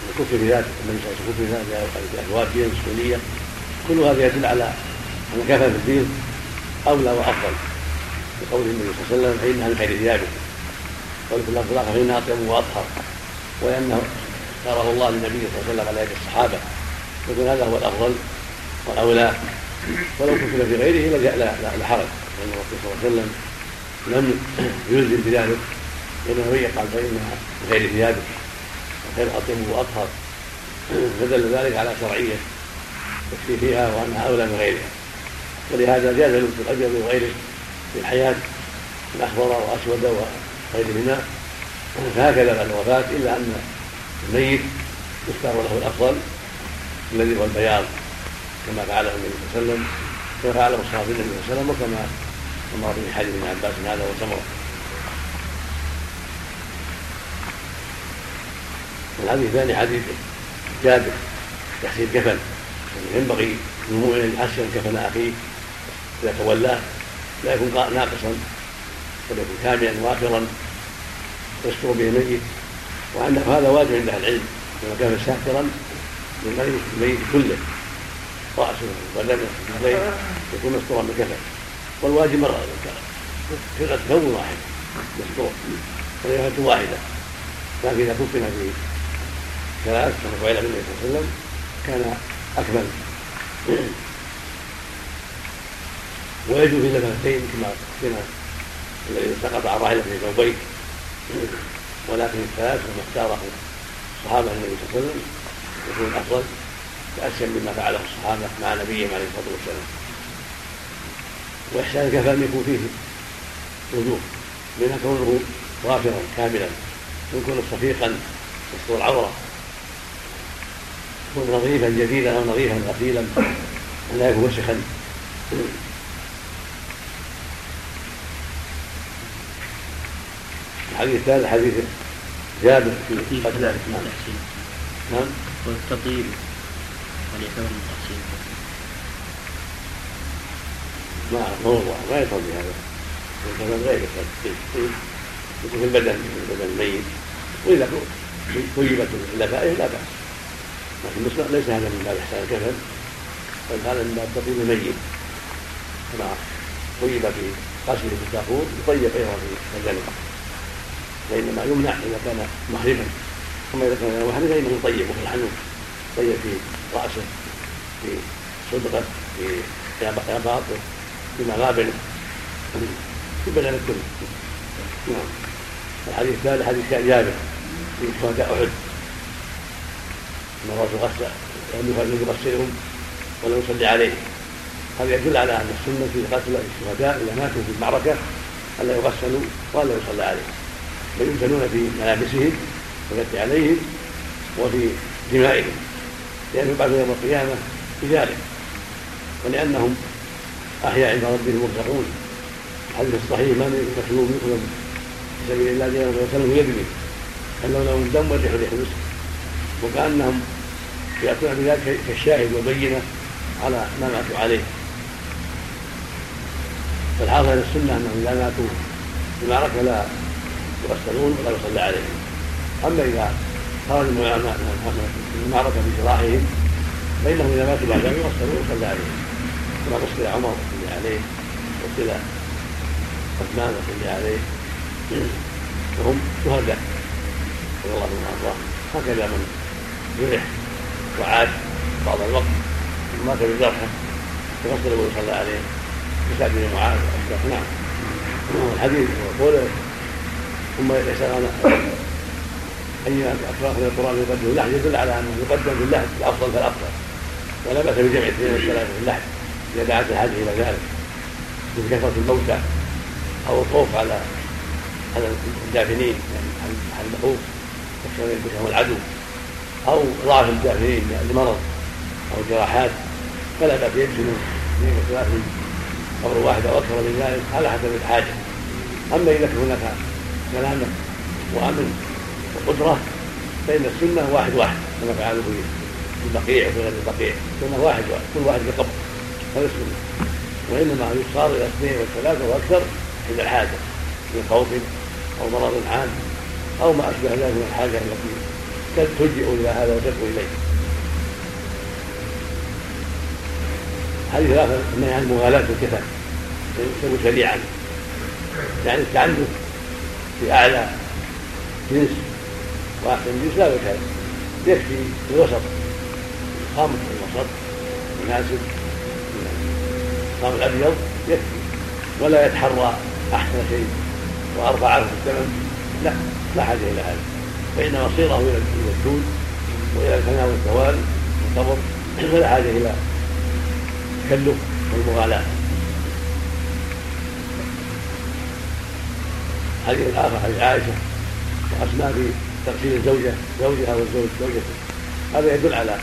الكفر في ذات النبي صلى الله عليه وسلم في ذات اكوافيه مسكونيه كل هذا يدل على أن كفن في الدين أولى وأفضل. لقول النبي صلى الله عليه وسلم فإنها من خير ثيابه قول في الآخر فإنها أطيب وأطهر. وانه اختاره الله للنبي صلى الله عليه وسلم على يد الصحابة. يكون هذا هو الأفضل والاولى ولو كتب في غيره لحرج لأن الرسول صلى الله عليه وسلم لم يلزم بذلك. وانه يقال فانها من خير ثيابه وخير اطيب وأطهر؟ فدل ذلك على شرعية يكفي فيها وانها اولى من غيرها. ولهذا جاز لبس الأبيض وغيره في الحياة الاخضر واسود وغيرهما. فهكذا بعد الوفاة إلا أن الميت يختار له الأفضل. الذي هو البياض كما فعله النبي صلى الله عليه وسلم كما فعله الصحابه النبي صلى الله عليه وسلم وكما أمر في حديث ابن عباس هذا وسمره الحديث الثاني حديث جابر تحسين كفن. ينبغي للمؤمن أن يحسن كفن أخيه إذا تولاه لا يكون ناقصا بل يكون كاملا وافرا يستر به الميت. وأن هذا واجب عند أهل العلم كما كان ساكرا للميت كله. رأسه وبدنه الليل يكون مستورا بالكفن والواجب مرة فرقة ثوب واحد. مستور. وليله واحدة. لكن إذا كفن في ثلاث كما فعل بالنبي صلى الله عليه وسلم كان أكمل. ويجوز اللبنتين كما كما الذي سقط عن راحلته في ثوبين ولكن الثلاث كما اختاره الصحابه النبي صلى الله عليه وسلم يكون أفضل تاسيا بما فعله الصحابه مع نبيهم عليه الصلاة والسلام. وإحسان الكفن يكون فيه وجوه منها كونه وافرا كاملا يكون صفيقا يستر العورة. يكون نظيفا جديدا أو نظيفا غسيلا لا يكون وسخا الحديث الثالث حديث جابر في قتل نعم. والتطيب هل يعتبر من تحسين ما موضوع ما يدخل في هذا. يعتبر غير التطيب في البدن البدن الميت واذا طيبت اللفائف لا بأس لكن ليس هذا من باب إحسان الكفن بل هذا من باب تطيب الميت. كما طيب في غسله في الكافور يطيب أيضا في بدنه فإنما يمنع إذا كان محرما. اما اذا كان محرما فانه في الحنوف يطيب في رأسه في صدغه في خياباته في مغابنه في بدن الكل. نعم. الحديث الثالث حديث جابر. في شهداء أحد. ان الرسول غسل لم يغسلهم ولم يصلي عليهم هذا يدل على أن السنة في قتل الشهداء إذا ماتوا في المعركة ألا يغسلوا ولا يصلى عليهم بل يدفنون في ملابسهم ويأتي عليهم وفي دمائهم لأنه بعد يوم القيامة بذلك. ولأنهم أحياء عند ربهم مرزقون الحديث الصحيح من يخلو منكم في سبيل الله جل وسلم يدري أن لو لهم الدم والريح ريح المسك وكأنهم يأتون بذلك كالشاهد والبينة على ما ماتوا عليه. فالحاصل السنة أنهم إذا ماتوا في المعركة لا يغسلون ولا يصلى عليهم. أما إذا خرجوا من المعركة في جراحهم فإنهم إذا ماتوا بعد ذلك يغسلون ويصلى عليهم كما غسل عمر وصلي عليه غسل عثمان وصلي عليه وهم شهداء. رضي الله عنهم وأرضاهم. هكذا من جرح وعاد بعض الوقت. ومات بجرحه يغسل ويصلى عليه. بسعد بن معاذ. نعم. الحديث يقول ثم أكثر من القرآن يقدم اللحم يدل على أنه يقدم في اللحم الأفضل. فالأفضل ولا بأس بجمع اثنين والثلاثة في اللحم إذا دعت الحاجة إلى ذلك من كثرة الموتى أو الخوف على على الدافنين يعني على المخوف يخشون يدركهم العدو أو ضعف الدافنين لمرض أو جراحات فلا بأس يدفنوا اثنين وثلاث قبر واحد أو أكثر من ذلك على حسب الحاجة. أما إذا كان هناك سلامة وأمن وقدرة فإن السنة واحد واحد كما فعلوا في البقيع وفي غير البقيع. السنة واحد واحد كل واحد بقبر هذا السنة وإنما يصار إلى اثنين والثلاثة وأكثر عند الحاجة من خوف أو مرض عام أو ما أشبه ذلك من الحاجة التي تلجئ إلى هذا وتدعو إليه؟ هذه ثلاثة النهي عن المغالاة الكفن يكتب سريعا يعني التعنت في أعلى جنس وأحسن جنس لا يكاد يكفي في الوسط. الخامس الوسط. المناسب الخام الأبيض. يكفي. ولا يتحرى أحسن شيء. وأرفع عرف الثمن لا لا حاجة إلى هذا. فإن مصيره إلى الجود وإلى الفناء والزوال والقبر فلا *clears throat* حاجة إلى التكلف والمغالاة. حديث الآخر حديث عائشة. وأسماء في تغسيل الزوجة زوجها والزوج زوجته. هذا يدل على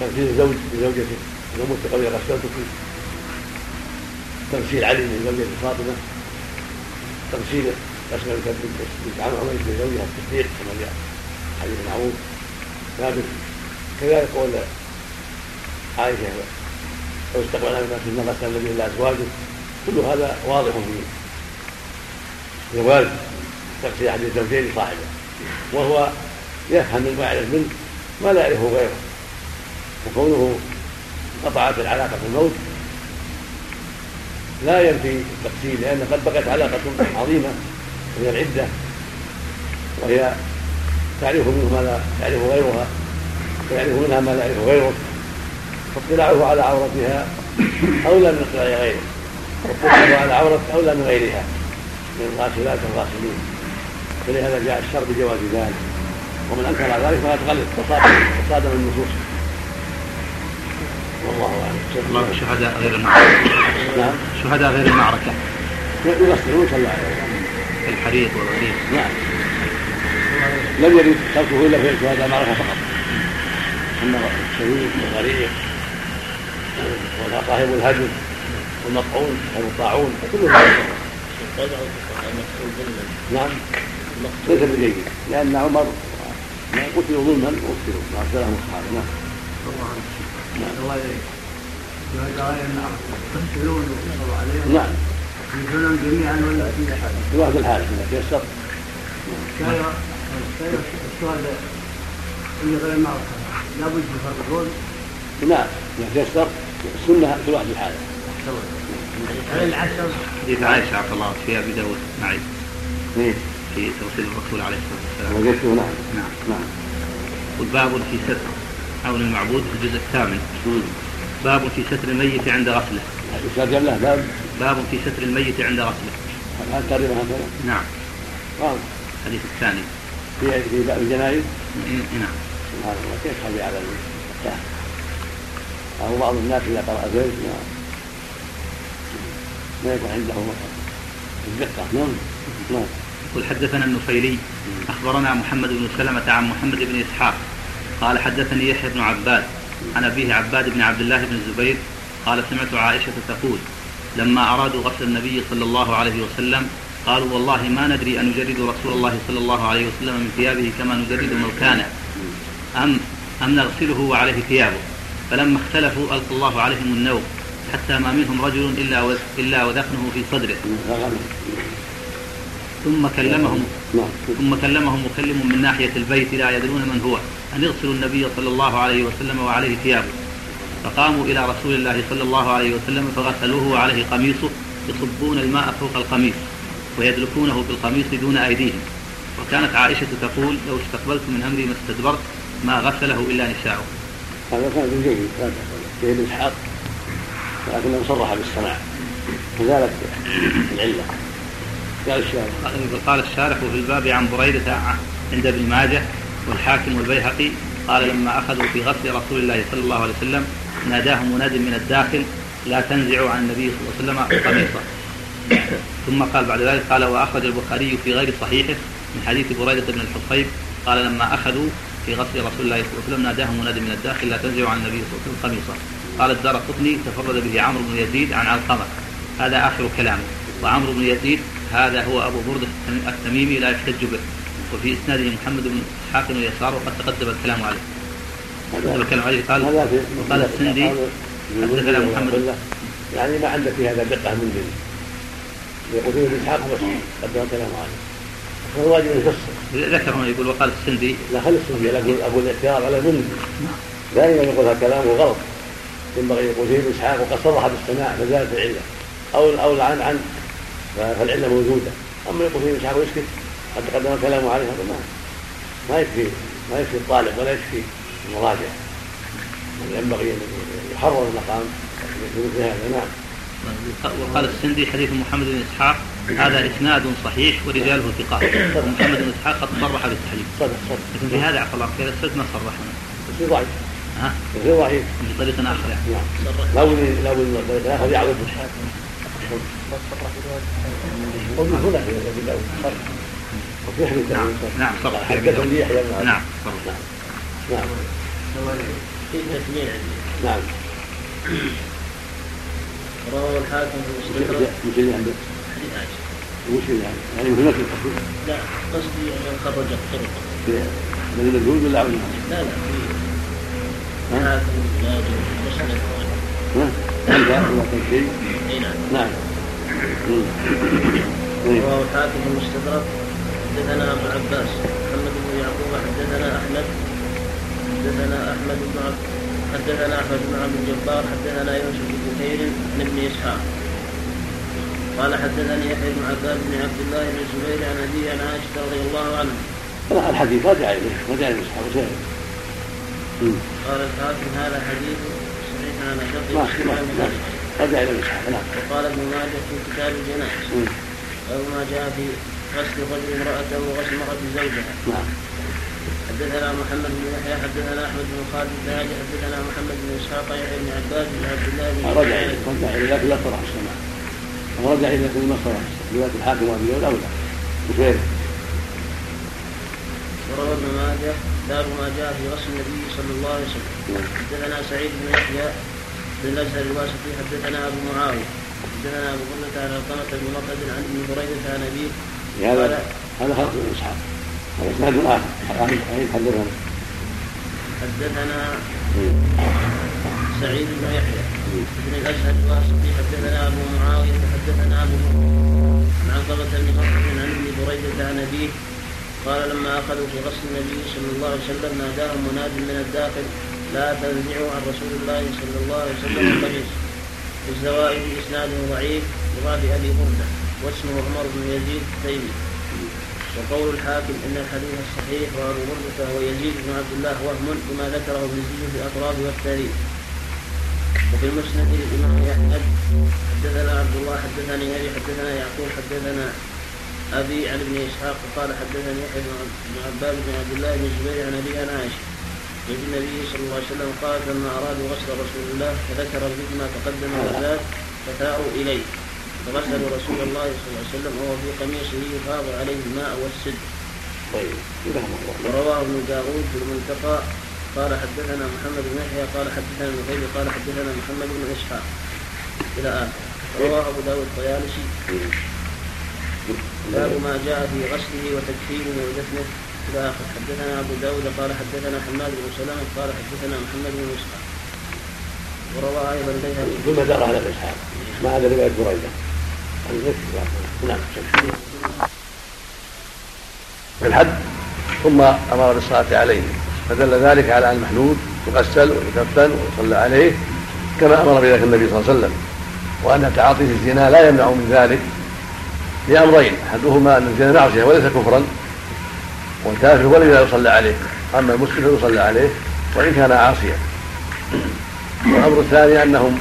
تغسيل الزوج لزوجته. لو مت قوي غسلتك تغسيل علي لزوجة فاطمة. تغسيل أسماء بنت عمرو لزوجها التصديق كما جاء حديث معروف ثابت. كذلك قول عائشة لو استقبلنا الناس من غسل النبي الا أزواجه. كل هذا واضح في جواز تغسيل أحد الزوجين لصاحبه وهو يفهم يعرف منه ما لا يعرفه غيره. وكونه قطعت العلاقة بالموت لا ينفي التقسيم لأن قد بقت علاقة عظيمة من العدة وهي تعرف منه ما لا يعرف غيرها ويعرف منها ما لا يعرف غيره. فاطلاعه على عورتها أولى من اطلاع غيره واطلاعه على عورته أولى من غيرها من الغاسلات والغاسلين فلهذا جاء الشر بجواز ذلك. ومن انكر ذلك فقد غلط وصادم النصوص. والله أعلم. شهداء غير المعركة؟ نعم. شهداء غير المعركة. يغسلون صلى الله. عليه وسلم الحريق والغريق. نعم. لم يرد تركه إلا في شهداء المعركة فقط. أما الشهيد والغريق وصاحب الهجر والمطعون والطاعون كل هذا نعم. ليس بجيد لأن عمر قتلوا ظلما قتلوا. مع سلام الصحابه نعم الله شهداء يغسلون ويصلوا عليهم نعم. يدخلون جميعا ولا في احد؟ في واحد الحال اذا تيسر كان الشهداء اللي غير المعركه لابد يفرقون نعم اذا تيسر السنة في واحد الحال على العشر؟ حديث عائشه عفى الله في ابي داود معي. إيه. في تغسيل الرسول عليه الصلاة والسلام. وجدته نعم. نعم. نعم. والباب في ستر عون المعبود في الجزء الثامن. باب في ستر الميت عند غسله. الأستاذ له باب. باب في ستر الميت عند غسله. هل تقريبا هكذا؟ نعم. قال الحديث الثاني. في في باب الجنائز؟ إيه، نعم. سبحان الله. كيف هذه على المفتاح أو بعض الناس إذا قرأ زوج ما ما يكون عنده الدقة نعم. نعم. يقول حدثنا النفيلي أخبرنا محمد بن سلمة عن محمد بن إسحاق قال حدثني يحيى بن عباد عن أبيه عباد بن عبد الله بن الزبير قال سمعت عائشة تقول لما أرادوا غسل النبي صلى الله عليه وسلم قالوا والله ما ندري أن نجرد رسول الله صلى الله عليه وسلم من ثيابه كما نجرد ملكانا أم أم نغسله وعليه ثيابه فلما اختلفوا ألقى الله عليهم النوم حتى ما منهم رجل إلا إلا وذقنه في صدره. ثم كلمهم. نعم. ثم كلمهم مكلم من ناحية البيت لا يدرون من هو أن يغسلوا النبي صلى الله عليه وسلم وعليه ثيابه. فقاموا إلى رسول الله صلى الله عليه وسلم فغسلوه وعليه قميصه يصبون الماء فوق القميص ويدلكونه بالقميص دون أيديهم. وكانت عائشة تقول لو استقبلت من أمري ما استدبرت ما غسله إلا نساؤه. هذا كان جيد كان جيد اسحاق ولكنه صرح بالسماع وذلك العلة. قال الشارع قال الشارح في الباب عن بريدة عند ابن ماجه والحاكم والبيهقي قال لما أخذوا في غسل رسول الله صلى الله عليه وسلم ناداهم مناد من الداخل لا تنزعوا عن النبي صلى الله عليه وسلم قميصه ثم قال بعد ذلك قال وأخرج البخاري في غير صحيحه من حديث بريدة بن الحصيب قال لما أخذوا في غسل رسول الله صلى الله عليه وسلم ناداهم مناد من الداخل لا تنزعوا عن النبي صلى الله عليه وسلم قميصه قال الدار قطني تفرد به عمرو بن يزيد عن علقمة هذا آخر كلامه. وعمرو بن يزيد هذا هو أبو بردة التميمي لا يحتج به. وفي إسناده محمد بن إسحاق بن يسار وقد تقدم الكلام عليه. تقدم الكلام عليه قال وقال السندي حدثنا محمد يعني ما عندك في هذا دقه من دين يقول فيه إسحاق بس قدم الكلام عليه. فالواجب يفسر. ذكر هنا يقول وقال السندي لا خلي السنجي أقول أقول الاختيار على المنزل دائما يقول هذا كلام غلط ينبغي يقول فيه إسحاق وقد صرح بالسماع فزادت العله أو أو العن عن فالعلة موجودة. أما يقول فيه اسحاق ويسكت قد تقدم الكلام عليه هذا ما ما يكفي ما يكفي الطالب ولا يكفي المراجع. ينبغي أن يحرر المقام في مثل هذا نعم وقال السندي حديث محمد بن إسحاق هذا إسناد صحيح ورجاله ثقات ومحمد بن إسحاق قد صرح بالتحليل. صدق صدق. لكن في هذا عفى الله خير السد ما صرح. هنا بس ضعيف. ها؟ ضعيف. بطريقة آخر يعني. نعم. لا بد لا بد الآخر يعرض قلنا هنا ابي داود صرح وفي نعم نعم صرح حدثني. يحيى بن عبد نعم صرح نعم نعم رواه الحاكم في المستدرك مش اللي عندك حديث عائشة وش اللي عندك يعني نفس التصوير لا قصدي أن خرج الطرق في الذي مجهول ولا عون لا لا في؟ الحاكم ماجد مسند اي نعم. رواه الحاكم المستدرك حدثنا ابو عباس محمد بن يعقوب حدثنا احمد حدثنا احمد بن حدثنا احمد بن عبد الجبار حدثنا يوسف بن بكير عن ابن اسحاق قال حدثني يحيى بن عباد بن عبد الله بن الزبير عن ابي عن عائشه رضي الله عنها الحديث رجع اليه رجع سهل مم. قال الحاكم هذا حديث ما نعم وقال ابن ماجه في كتاب الجنائز مم. أو ما جاء في غسل رجل امرأته وغسل امرأة زوجها نعم حدثنا محمد بن يحيى حدثنا احمد بن خالد الدهاجي حدثنا محمد بن اسحاق يحيى بن عباد بن عبد الله بن رجع اليه رجع اليه لكن لا صرح السماع رجع اليه لكن ما صرح روايه الحاكم وابي داود اولى وغيره وروى ابن ماجه باب ما جاء في غسل النبي صلى الله عليه وسلم. حدثنا سعيد بن يحيى بن الأزهر الواسطي حدثنا أبو معاوية حدثنا أبو بكر عن علقمه بن مقعد عن ابن بريدة عن أبيه. هذا هذا خلق من إسحاق هذا اسناد اخر حدثنا حدثنا سعيد بن يحيى بن الاشهر الواسطي حدثنا أبو معاوية حدثنا أبو عن علقمه بن مقعد عن ابن بريدة عن أبيه. قال لما أخذوا في غسل النبي صلى الله عليه وسلم ناداهم مناد من الداخل لا تنزعوا عن رسول الله صلى الله عليه وسلم القميص. الزوائد اسناده ضعيف لباب أبي بردة واسمه عمر بن يزيد التيمي. وقول الحاكم إن الحديث الصحيح وأبو بردة هو يزيد بن عبد الله وهم بما ذكره ابن زيد في الأطراف والتاريخ. وفي المسند الإمام أحمد حدثنا عبد الله حدثني أبي حدثنا يعقوب حدثنا أبي عن ابن إسحاق قال حدثني يحيى بن عباد بن عبد الله بن الزبير عن أبي عن عائشه عن النبي صلى الله عليه وسلم قال لما أرادوا غسل رسول الله فذكر ما تقدم وزاد فثاروا إليه. فغسلوا رسول الله صلى الله عليه وسلم وهو في قميصه يفاض عليه الماء والسد. طيب ورواه ابن داود في المنتقى قال حدثنا محمد بن يحيى قال حدثنا ابن قال حدثنا محمد بن إسحاق. إلى آخره. رواه أبو داود الطيالسي. باب ما جاء في غسله وتكفيره ودفنه إلى اخره حدثنا أبو داود قال حدثنا حماد بن سلمه قال حدثنا محمد بن إسحاق. وروى أيضا البيهقي ثم دار على اسحاق ما هذا روايه بريده نعم في الحد ثم أمر بالصلاة عليه. فدل ذلك على أن المحدود يغسل ويكفن ويصلى عليه كما أمر بذلك النبي صلى الله عليه وسلم وأن تعاطي في الزنا لا يمنع من ذلك. لأمرين أحدهما أن الزنا معصيه وليس كفرا والكافر هو الذي لا يصلى عليه. أما المسلم فيصلى عليه وإن كان عاصيا. والأمر الثاني أنهم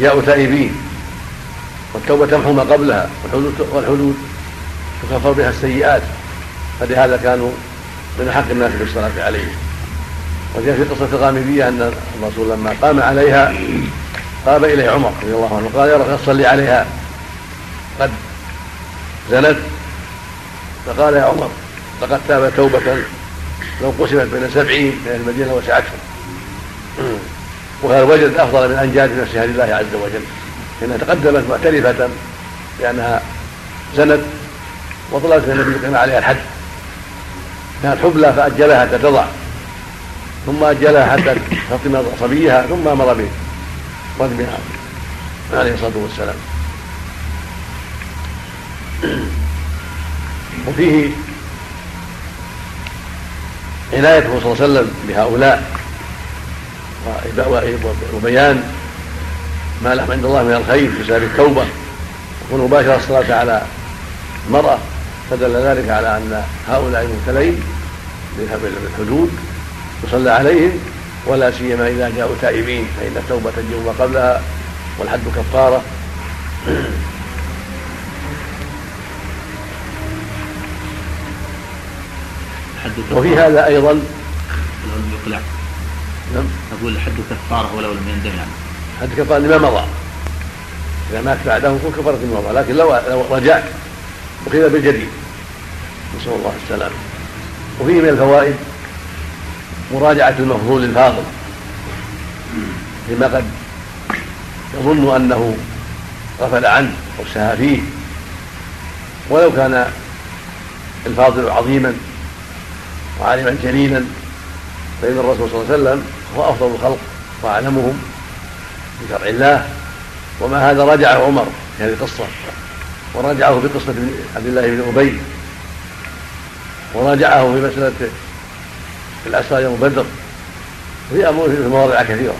جاءوا تائبين والتوبة تمحو ما قبلها والحدود والحدود تكفر بها السيئات. فلهذا كانوا من أحق الناس بالصلاه عليه وجاء في قصه الغامدية أن الرسول لما قام عليها قام إليه عمر رضي الله عنه قال يا رسول صلي عليها. قد زنت؟ فقال يا عمر لقد تاب توبة لو قسمت بين سبعين من المدينة وسعتهم. وهذا وجد أفضل من أن جاءت نفسها لله عز وجل. إنها تقدمت معترفة بأنها زنت وطلبت من النبي يقيم عليها الحد. كانت حبلى فأجلها حتى تضع ثم أجلها حتى تفطم صبيها ثم أمر برجمها عليه الصلاة والسلام. *clears throat* وفيه عنايته صلى الله عليه وسلم بهؤلاء وبيان ما لهم عند الله من الخير بسبب التوبة. والمباشرة الصلاة على المرأة فدل ذلك على أن هؤلاء المبتلين بالحدود يصلى عليهم ولا سيما إذا جاءوا تائبين فإن التوبة تجب ما قبلها والحد كفارة. *clears throat* وفي هذا أيضا لو لم يقلع نعم. أقول حد كفارة ولو لم يندم يعني. حد كفارة لما مضى؟ إذا مات بعده يكون كفارة لما مضى لكن لو لو رجع أخذ بالجديد. نسأل الله السلامة. وفيه من الفوائد مراجعة المفضول الفاضل. لما قد يظن أنه غفل عنه أو سهى فيه. ولو كان الفاضل عظيما وعالما جليلا فإن الرسول صلى الله عليه وسلم هو أفضل الخلق وأعلمهم بشرع الله. وما هذا رجعه عمر في هذه القصة ورجعه في قصة عبد الله بن أبي وراجعه في مسألة الأسرى يوم بدر. وفي أمور في مواضع كثيرة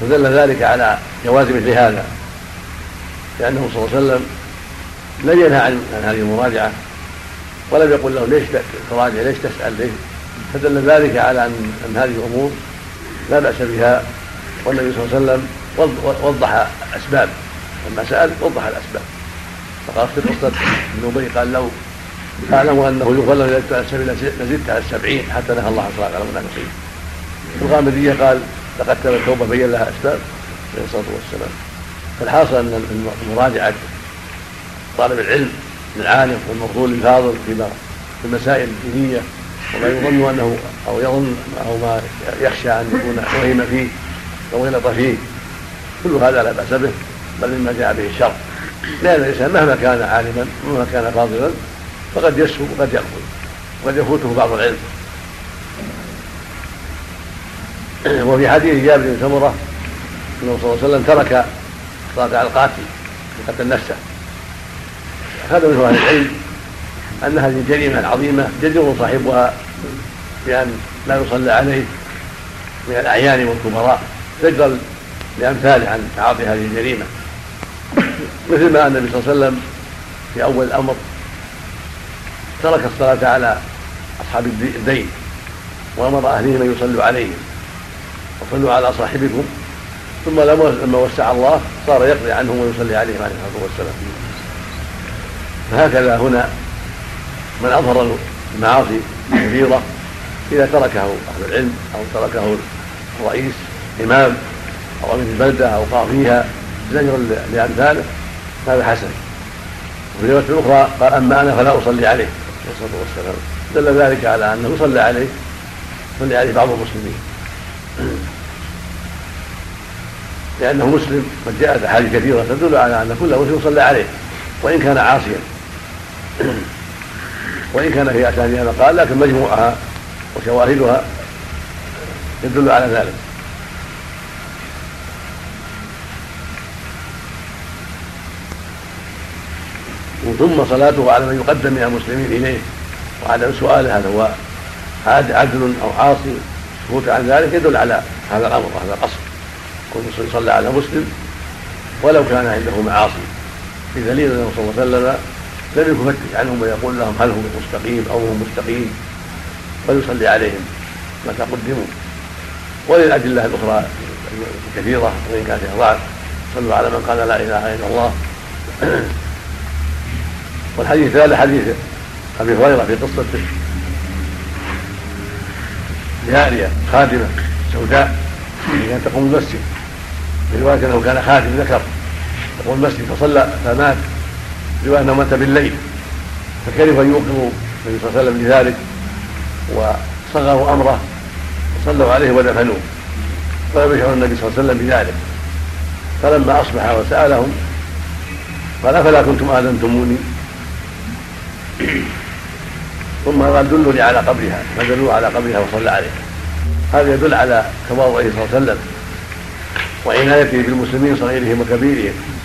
فدل ذلك على جواز مثل هذا لأنه صلى الله عليه وسلم لم ينهى عن هذه المراجعة. ولم يقل له ليش تراجع ليش تسأل ليش؟ فدل ذلك على أن, أن هذه الأمور لا بأس بها والنبي صلى الله عليه وسلم وضح الأسباب. لما سأل وضح الأسباب. فقال في قصة ابن أبي قال لو أعلم أنه يغفر له لزدت على السبعين حتى نهى الله صلى على المنافقين. الغامدية قال لقد تم التوبة بين لها أسباب عليه الصلاة والسلام. فالحاصل أن مراجعة طالب العلم العالم والمفضول الفاضل فيما في المسائل الدينيه وما يظن انه أو يظن أو ما يخشى أن يكون وهم فيه أو غلط فيه. كل هذا لا بأس به بل مما جاء به الشر لأن الإنسان مهما كان عالما مهما كان فاضلا فقد يسهو وقد يغفل وقد يفوته بعض العلم. *clears throat* وفي حديث جابر بن سمرة أنه صلى الله عليه وسلم ترك صلاه على القاتل قتل نفسه. هذا من أهل العلم أن هذه الجريمة العظيمة جدير صاحبها بأن لا يصلى عليه من الأعيان والكبراء زجرا لامثاله عن تعاطي هذه الجريمة. مثل ما النبي صلى الله عليه وسلم في أول الأمر ترك الصلاة على أصحاب الدين وأمر اهلهم أن يصلوا عليهم وصلوا على صاحبكم ثم لما وسع الله صار يقضي عنهم ويصلي عليهم عليه الصلاة والسلام. فهكذا هنا من أظهر المعاصي الكبيرة إذا تركه أهل العلم أو تركه الرئيس إمام أو أمير البلدة أو قاضيها زجرا لامثاله هذا حسن. وفي رواية أخرى قال أما أنا فلا أصلي عليه. عليه الصلاه والسلام. دل ذلك على أنه يصلى عليه صلي عليه بعض المسلمين. لأنه مسلم قد جاءت أحاديث كثيرة تدل على أن كل مسلم صلى عليه وإن كان عاصيا. وإن كان في أسانيدها مقال لكن مجموعها وشواهدها يدل على ذلك. ثم صلاته على من يقدم من المسلمين إليه وعدم سؤاله هل هو عدل أو عاصي سكوت عن ذلك يدل على هذا الأمر وهذا الأصل كل مسلم صلى على مسلم ولو كان عنده معاصي. بدليل أنه صلى الله عليه وسلم لم يفتش عنهم ويقول لهم هل هم مستقيم أو هم مستقيم. بل يصلي عليهم متى قدموا وللأدلة الأخرى كثيرة وإن كان فيها ضعف صلوا على من قال لا إله إلا الله. *clears throat* والحديث هذا حديث أبي هريرة في قصة جارية خادمة سوداء كانت تقوم المسجد. في رواية أنه كان خادم ذكر تقوم المسجد فصلى فمات. روايه انه مات بالليل. فكيف ان يوقظوا النبي صلى الله عليه وسلم لذلك؟ وصغروا أمره وصلوا عليه ودفنوه. فلم يشعر النبي صلى الله عليه وسلم بذلك. فلما أصبح وسألهم قال أفلا كنتم آذنتموني؟ *clears throat* ثم قال دلوني على قبرها. فدلوا على قبرها وصلى عليها هذا يدل على تواضعه صلى الله عليه وسلم. وعنايته بالمسلمين صغيرهم وكبيرهم.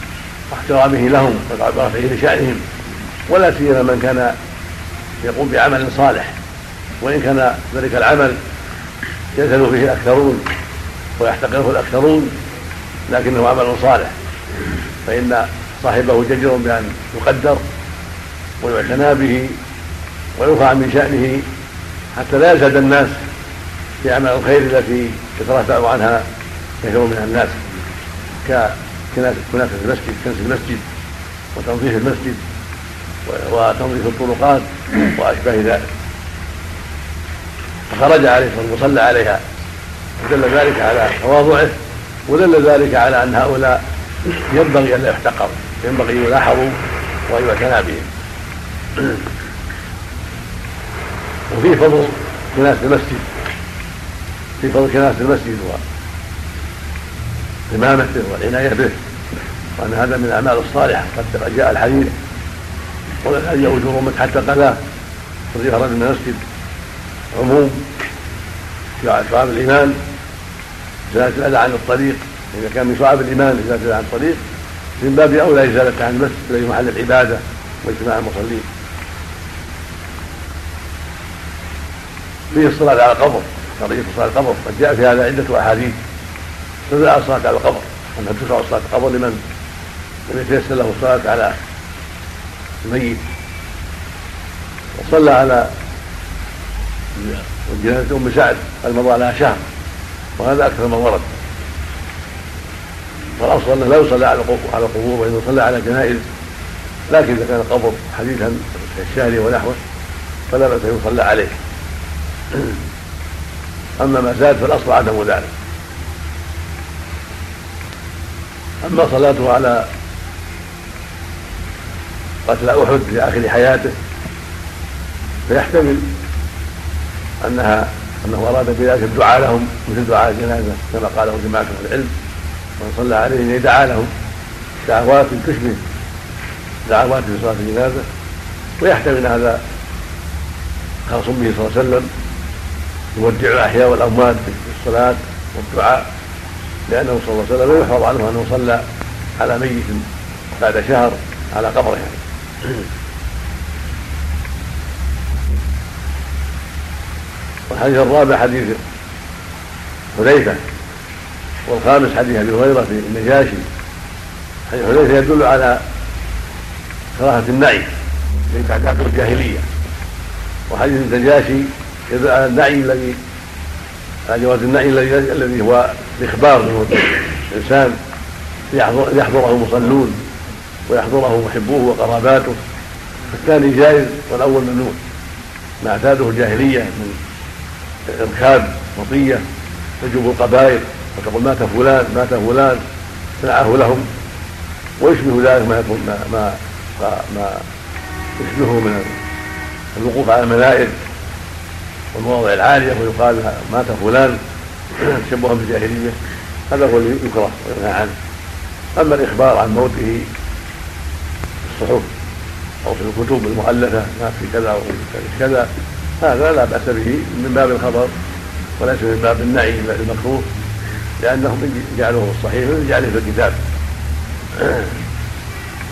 واحترامه لهم ورفعه لشأنهم ولا سيما من كان يقوم بعمل صالح وإن كان ذلك العمل يزهد فيه الأكثرون ويحتقره الأكثرون لكنه عمل صالح. فإن صاحبه جدير بأن يقدر ويعتنى به ويرفع من شأنه حتى لا يزهد الناس في أعمال الخير التي يترفع عنها كثير من الناس. كنافة المسجد كنس المسجد وتنظيف المسجد وتنظيف الطرقات وأشباه ذلك. فخرج عليه الصلاة وصلى عليها. ودل ذلك على تواضعه ودل ذلك على أن هؤلاء ينبغي أن لا يحتقروا ينبغي أن يلاحظوا وأن يعتنى بهم. وفي فضل كناسة المسجد في فضل كناسة المسجد وإمامته والعناية به. وأن هذا من الأعمال الصالحة. قد جاء الحديث أن أجور من حتى قلاه تضيف رجل من المسجد عموم شعاب الإيمان. إزالة الأذى عن الطريق إذا كان من شعاب الإيمان إزالة الأذى عن الطريق من باب أولى إزالة عن المسجد الذي محل العبادة واجتماع المصلين. فيه الصلاة على القبر قضية على القبر. قد جاء في هذا عدة أحاديث. على الصلاة على القبر. أنها تشرع على القبر لمن؟ لم يتيسر له الصلاة على الميت. وصلى على جنازة أم سعد المضى لها شهر وهذا أكثر من ورد. والأصل أنه لا يصلى على القبور وإنه صلى على جنائز لكن إذا كان القبر حديثا كالشهر ونحوه فلا بأس أن يصلى عليه. *clears throat* أما ما زاد فالأصل عدم ذلك. أما صلاته على قتل أحد في آخر حياته فيحتمل أنها أنه أراد بذلك الدعاء لهم مثل دعاء الجنازة كما قاله جماعة من العلم ومن صلى عليه دعا لهم دعوات تشبه دعوات في صلاة الجنازة ويحتمل هذا خاص به صلى الله عليه وسلم يودع الأحياء والأموات في الصلاة والدعاء. لأنه صلى الله عليه وسلم يحفظ عنه أنه صلى على ميت بعد شهر على قبره يعني. والحديث الرابع حديث حذيفة والخامس حديث أبي هريرة في النجاشي حديث حذيفة يدل على كراهة النعي من تعداد الجاهلية وحديث النجاشي يدل على النعي الذي على جواز النعي الذي هو الإخبار الإنسان يحضره المصلون ويحضره محبوه وقراباته الثاني جائز والأول ممنوع. ما اعتاده الجاهلية من إركاب مطية تجوب القبائل وتقول مات فلان مات فلان صنعه لهم ويشبه ذلك ما يكون ما, ما ما يشبهه من الوقوف على المنائر والمواضع العالية ويقال مات فلان. *coughs* تشبها بالجاهلية هذا هو اللي يكره وينهى عنه أما الإخبار عن موته في الصحف أو في الكتب المؤلفة ما في كذا وفي كذا هذا لا بأس به من باب الخبر وليس من باب النعي المكروه لأنهم جعلوه الصحيح جعله في الكتاب. *clears throat*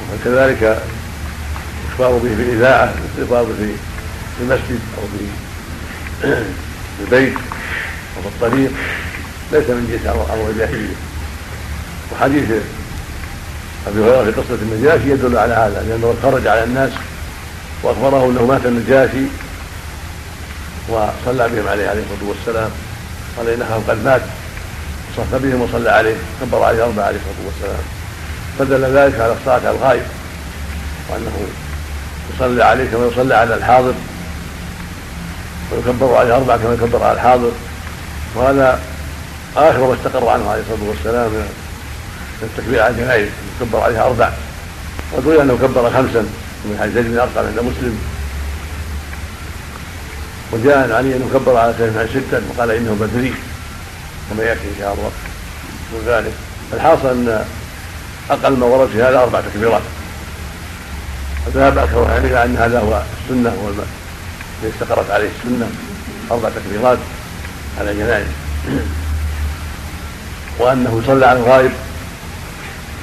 وكذلك الإخبار به في الإذاعة الإخبار به في المسجد أو في *clears throat* البيت. أو في الطريق ليس من جنس أمر الجاهلية وحديث أبي هريرة في قصة النجاشي يدل على هذا لأنه خرج على الناس وأخبره أنه مات النجاشي وصلى بهم عليه عليه الصلاة والسلام. قال إنه قد مات. صف بهم وصلى عليه كبر عليه أربعة عليه الصلاة والسلام. فدل ذلك على الصلاة على الغائب وأنه يصلي عليه كما يصلي على الحاضر ويكبر عليه أربعة كما يكبر على الحاضر. وهذا آخر ما استقر عنه عليه الصلاة والسلام من التكبير على الجنائز يكبر عليها أربع. وقيل أنه كبر خمسا من حديث زيد بن أرقم عند مسلم. وجاء عن علي أنه كبر على سيدنا ستا وقال إنه بدري كما يأتي إن شاء الله. من ذلك الحاصل أن أقل ما ورد في هذا أربع تكبيرات. وذهب أكثر العلم أن هذا هو السنة هو الذي استقرت عليه السنة. أربع تكبيرات. على جنائز وأنه صلى على الغائب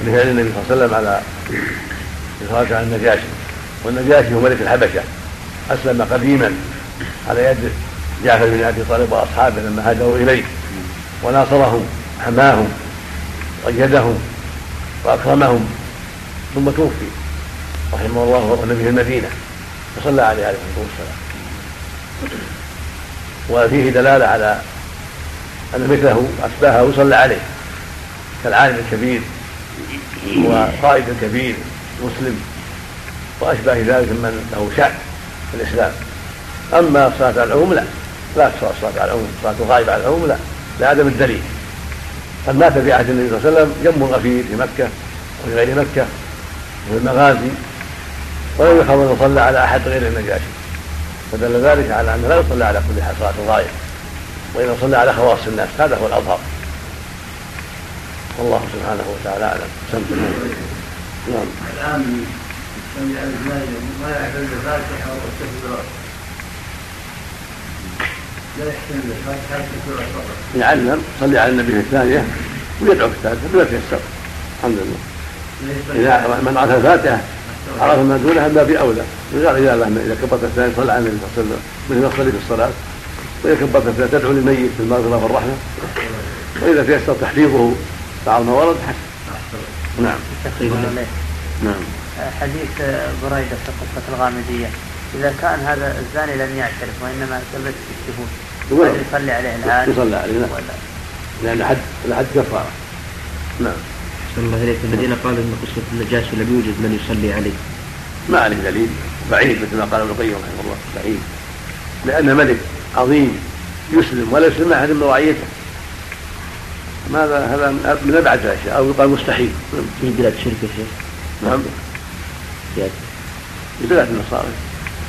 لفعل النبي صلى الله عليه وسلم على إخراج عن النجاشي. والنجاشي هو ملك الحبشة. أسلم قديما على يد جعفر بن أبي طالب وأصحابه لما هاجروا إليه. وناصرهم حماهم وأيدهم وأكرمهم. ثم توفي. رحمه الله وظل به المدينة. فصلى عليه عليه الصلاة والسلام. وفيه دلالة على أن مثله أشباهه صلى عليه كالعالم الكبير وقائد الكبير مسلم وأشباه ذلك من له شأن في الإسلام. أما الصلاة على العموم لا لا تصلى الصلاة على العموم صلاة الغائب على العموم لا لعدم الدليل. قد مات في عهد النبي صلى الله عليه وسلم جم غفير في مكة وفي غير مكة وفي المغازي ولم يخبر صلى على أحد غير النجاشي. فدل ذلك على أنه لا يصلى على كل صلاة الغائب وإذا صلى على خواص الناس. هذا هو الأظهر. والله سبحانه وتعالى أعلم. نعم. الآن ما يعتمد الفاتحة أو التكبيرات لا يحتمل الفاتحة فقط. يعلم صلي على النبي في الثانية ويدعو في الثالثة بما تيسر الحمد لله. إذا من عرف الفاتحة عرف ما دونها باب أولى. من غير إذا إذا كبرت الثانية صلى على النبي صلى الله عليه وسلم. مثل ما تصلي في الصلاة. وإذا كبرت الثانية تدعو للميت بالمغفرة والرحمة. وإذا تيسر تحفيظه بعض ما ورد. حسن نعم. نعم. حديث بريدة في قصة الغامدية. إذا كان هذا الزاني لم يعترف وإنما ثبت في الشهود يصلي عليه الآن؟ يصلى عليه نعم. لأن حد الحد كفارة. نعم. أحسن الله إليك الذين قالوا أن قصة النجاشي لم يوجد من يصلي عليه. ما عليه دليل. بعيد مثل ما قال ابن القيم رحمه الله. بعيد. لأن ملك عظيم يسلم ولا يسلم أحد من رعيته ماذا هذا من أبعد الأشياء؟ أو يقال مستحيل. في بلاد شرك يا شيخ. نعم. في بلاد النصارى.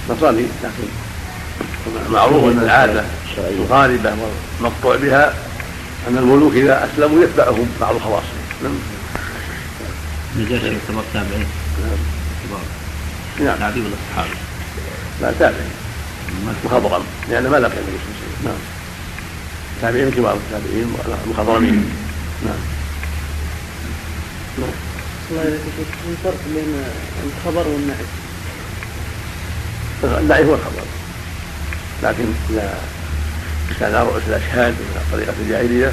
نصاري لكن معروف أن العادة الغالبة والمقطوع بها أن الملوك إذا أسلموا يتبعهم بعض خواصهم نعم. نجاشي يعتبر تابعين نعم. تابعي ولا صحابي؟ لا تابعي مخضرم. لأن ما لقي النبي صلى الله عليه وسلم نعم. تابعين كبار التابعين مخضرمين. نعم. نعم. الله يجزيك الفرق بين الخبر والنعي النعي هو الخبر. لكن إذا كان رؤوس الأشهاد من طريقة الجاهلية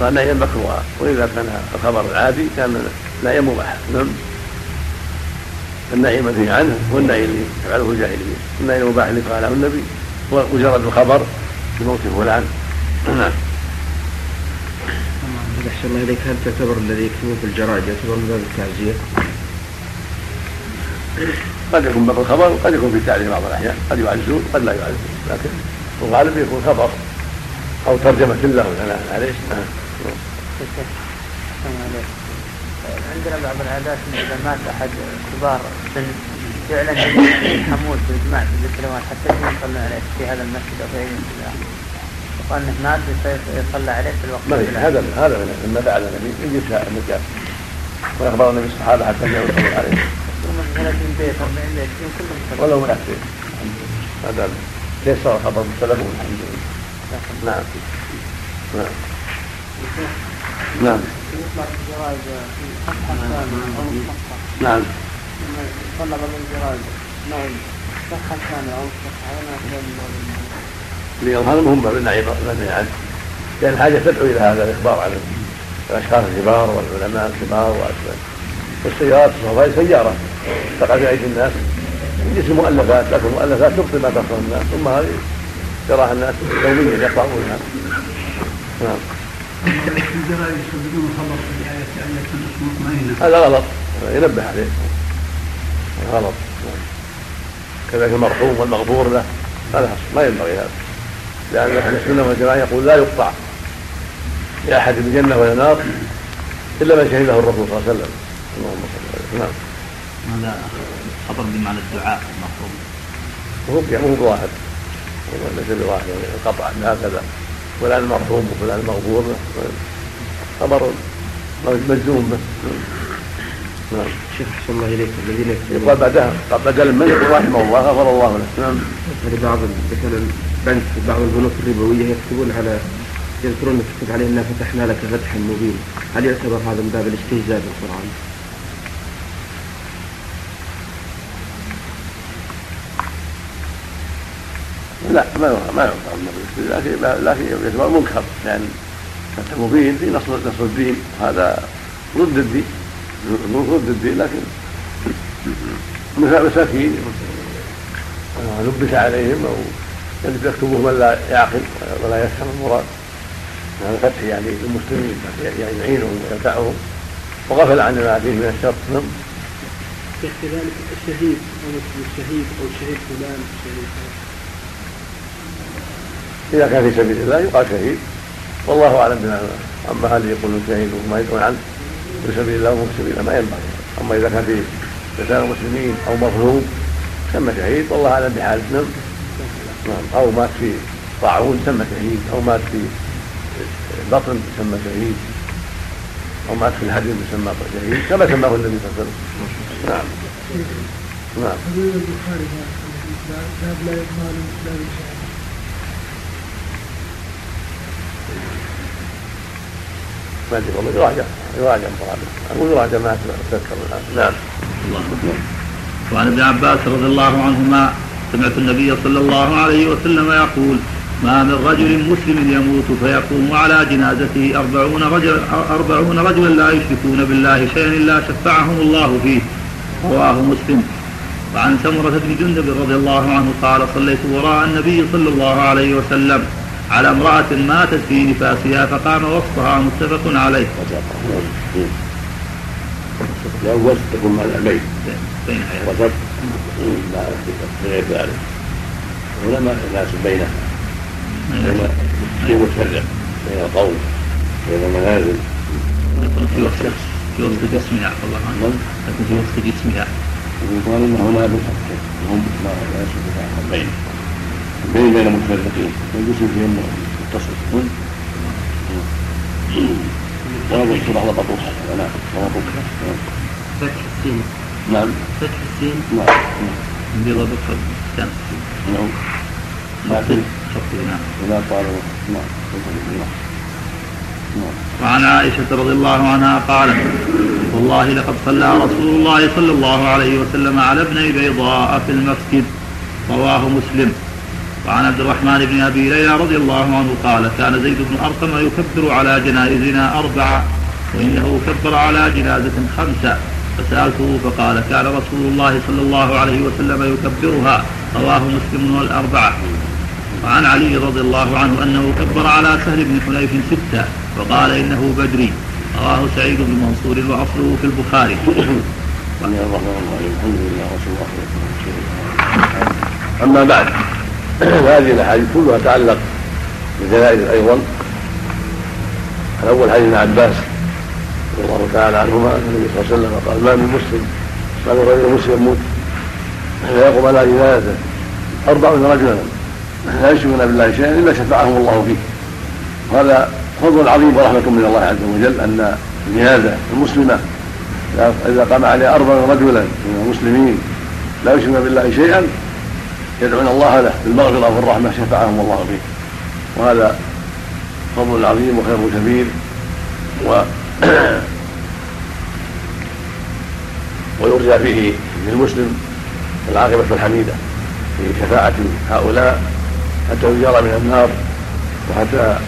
صار نهيا مكروها وإذا كان الخبر العادي كان نهيا مباحا نعم. النهي المنهي عنه هو النهي اللي يفعله الجاهلية. النهي المباح اللي قاله النبي. هو مجرد الخبر بموت فلان. نعم. أحسن الله إليك هل تعتبر الذي يكتبون في الجرائد يعتبر من باب التعزية؟ قد يكون باب الخبر وقد يكون في التعليم بعض الأحيان. قد يعزون قد لا يعزون لكن الغالب يكون خبر أو ترجمة له. ثناء عليه نعم. عندنا بعض العادات إذا مات أحد كبار السن فعلا حمود باجماع في السنوات حتى يصلون عليه في هذا المسجد أو في أي مسجد وقال إنه مات يصلى عليه في الوقت هذا هذا مما فعل النبي يجب النجاه ويخبر النبي الصحابة حتى جاءوا يصلون عليه. من 30 بيت 40 بيت كلهم ولو من بيت هذا تيسر خبر السلف والحمد لله. نعم. نعم. نعم. نعم. طلب الانفراد نعم. صحة كاملة أو صحة هم بالنعي عنه لأن الحاجة تدعو إلى هذا الإخبار عن الأشخاص الكبار والعلماء الكبار والسيارات هذه سيارة تقع في أيدي الناس. من جنس المؤلفات لكن المؤلفات تبطل ما تصل الناس. ثم هذه يراها الناس يوميا يقرؤونها نعم. هذا غلط. ينبه عليه. غلط. كذلك المرحوم والمغفور له. هذا ما ينبغي هذا. لأن أهل السنة والجماعة يقول لا يقطع لأحد بالجنة ولا نار إلا من شهده الرسول صلى الله عليه وسلم. اللهم صل عليه نعم. هذا خبر بمعنى الدعاء المفروض هو هو بواحد ليس بواحد يعني القطع هكذا. فلان المرحوم وفلان المغفور خبر مجزوم به نعم. شيخ أحسن الله إليك. الذين يقال بعدها بدل من يقول رحمه الله غفر الله له. نعم. لبعض مثلا بنك بعض البنوك الربوية يكتبون على يذكرون تكتب عليه انا فتحنا لك فتحا مبينا. هل يعتبر هذا من باب الاستهزاء بالقرآن؟ لا ما ما يعتبر لكن لكن يعتبر منكر. لأن يعني فتح مبين في نصر نصر الدين. هذا ضد الدين ضد الدين لكن مساكين. لبس عليهم أو يكتبه من لا يعقل ولا يفهم المراد. هذا فتح يعني للمسلمين يعني يعينهم وينفعهم وغفل عن ما فيه من الشر. نعم. كذلك الشهيد أو الشهيد أو شهيد فلان شهيد إذا كان في سبيل الله يقال شهيد. والله أعلم بما أما هل يقولون شهيد وما يدعون عنه. في سبيل الله وفي سبيل الله ما ينبغي. أما إذا كان في قتال المسلمين أو مظلوم سمى شهيد والله أعلم بحاله نعم. نعم. أو مات في طاعون سمى شهيد. أو مات في بطن سمى شهيد. أو مات في الهدم يسمى شهيد. كما سماه النبي صلى الله عليه وسلم. نعم. نعم. باب لا ما ادري والله. يراجع. يراجع أقول يراجع ما أتذكر الآن. نعم. الله اكبر وعن ابن عباس رضي الله عنهما سمعت النبي صلى الله عليه وسلم يقول ما من رجل مسلم يموت فيقوم على جنازته أربعون رجلا أربعون رجلا لا يشركون بالله شيئا إلا شفعهم الله فيه. رواه مسلم. وعن سمرة بن جندب رضي الله عنه قال صليت وراء النبي صلى الله عليه وسلم. على امرأة ماتت في نفاسها فقام وصفها متفق عليه. الأول تكون مع الميت وسط غير ذلك العلماء الناس بينها بين في متفرق بين القوم بين المنازل في وسط في وسط جسمها الله عنه لكن في وسط جسمها يقال ان هنا بالحق هم لا يسلك بين بين بين متفرقين والجسم فيهم متصل ويبص بعض بطوحة نعم ومطوحة فتح السين. نعم. فتح السين. نعم. بيض بكر كان. نعم. لكن نعم. إذا قال نعم. وعن عائشة رضي الله عنها قالت والله لقد صلى رسول الله صلى الله عليه وسلم على ابني بيضاء في المسجد. رواه مسلم. وعن عبد الرحمن بن أبي ليلى رضي الله عنه قال كان زيد بن أرقم يكبر على جنائزنا أربعة وإنه كبر على جنازة خمسة. فسألته فقال كان رسول الله صلى الله عليه وسلم يكبرها رواه مسلم والأربعة. وعن علي رضي الله عنه أنه كبر على سهل بن حنيف ستة وقال إنه بدري. رواه سعيد بن منصور وأصله في البخاري. الحمد لله وصلى الله. أما بعد *clears throat* هذه الأحاديث كلها تعلق بالجنائز أيضا. الأول حديث ابن عباس رضي الله تعالى عنهما أن النبي صلى الله عليه وسلم قال ما من مسلم ما من رجل مسلم يموت فيقوم على جنازته أربعون رجلا لا يشركون بالله شيئا إلا شفعهم الله فيه. وهذا فضل عظيم ورحمة من الله عز وجل أن الجنازة المسلمة إذا قام عليها أربع رجلا من المسلمين لا يشركون بالله شيئا يدعون الله له بالمغفرة والرحمة شفعهم الله فيه. وهذا فضل عظيم وخير كبير. و *clears throat* ويرجى فيه للمسلم العاقبة الحميدة في شفاعة هؤلاء حتى يجار من النار وحتى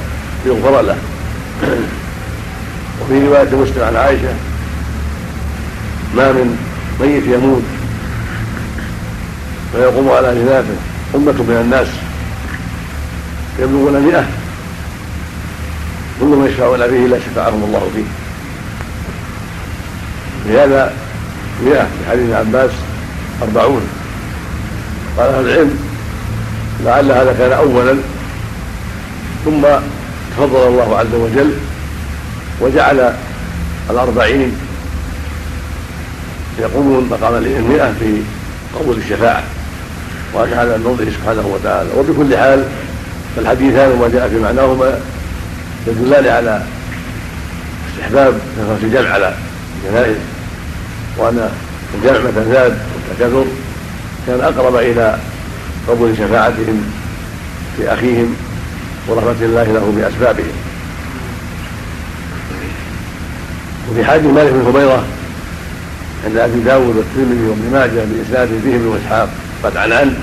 يغفر له. *clears throat* وفي رواية مسلم عن عائشة ما من ميت يموت فيقوم على جنازته أمة من الناس. يبلغون مئة. كلهم يشفعون فيه إلا شفعهم الله فيه. لهذا مئة في حديث عباس أربعون. قال أهل العلم لعل هذا كان أولا. ثم تفضل الله عز وجل وجعل الأربعين يقومون مقام المئة في قبول الشفاعة. وهذا من فضله سبحانه وتعالى. وبكل حال فالحديثان وما جاء في معناهما يدلان على استحباب كثرة الجمع على الجنائز وأن الجمع متى زاد وتكثر كان أقرب إلى قبول شفاعتهم في أخيهم ورحمة الله له بأسبابهم. وفي حديث مالك بن هبيرة عند أبي داود والترمذي وابن ماجه بإسناد به بن إسحاق قد عن عن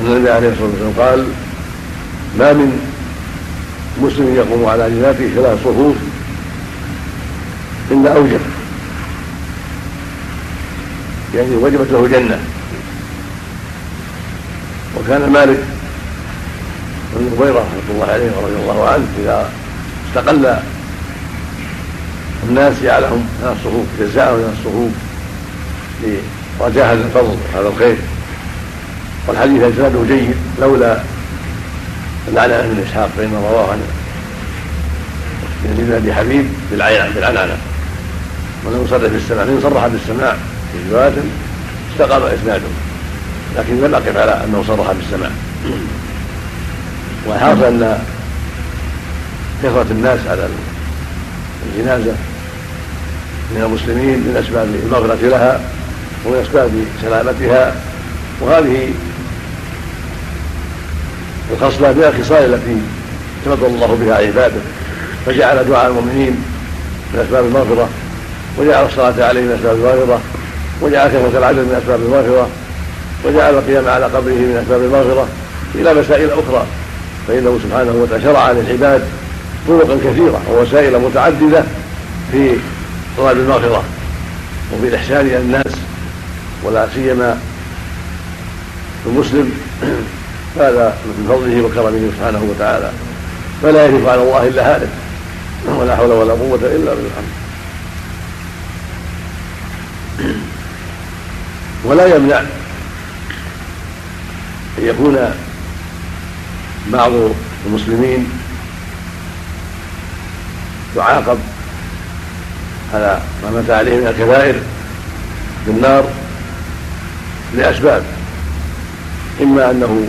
النبي عليه الصلاة والسلام قال ما من مسلم يقوم على جناته ثلاث صفوف إلا أوجب. يعني وجبت له جنة. وكان مالك بن هبيرة رحمة الله عليه ورضي الله عنه إذا استقل الناس جعلهم من الصفوف جزاءهم من الصفوف هذا الفضل وهذا الخير. والحديث إسناده جيد لولا العنعنة بن إسحاق فانه رواه عن ابن أبي حبيب بالعنعنة. ولم يصرح بالسماع من صرح بالسماع في رواية استقام إسناده. لكن لم أقف على أنه صرح بالسماع والحاصل أن كثرة الناس على الجنازة من المسلمين من أسباب المغفرة لها. ومن اسباب سلامتها وهذه الخصلة من الخصال التي تفضل الله بها عباده فجعل دعاء المؤمنين من أسباب المغفرة وجعل الصلاة عليه من أسباب المغفرة وجعل كثرة العدد من أسباب المغفرة وجعل القيام على قبره من أسباب المغفرة إلى مسائل أخرى فإنه سبحانه وتعالى شرع للعباد طرقا كثيرة ووسائل متعددة في طلب المغفرة وفي الاحسان إلى الناس ولا سيما المسلم هذا من فضله وكرمه سبحانه وتعالى. فلا يهلك على الله إلا هالك ولا حول ولا قوة إلا بالله. ولا يمنع أن يكون بعض المسلمين يعاقب على ما مات عليه من الكبائر بالنار لأسباب إما أنه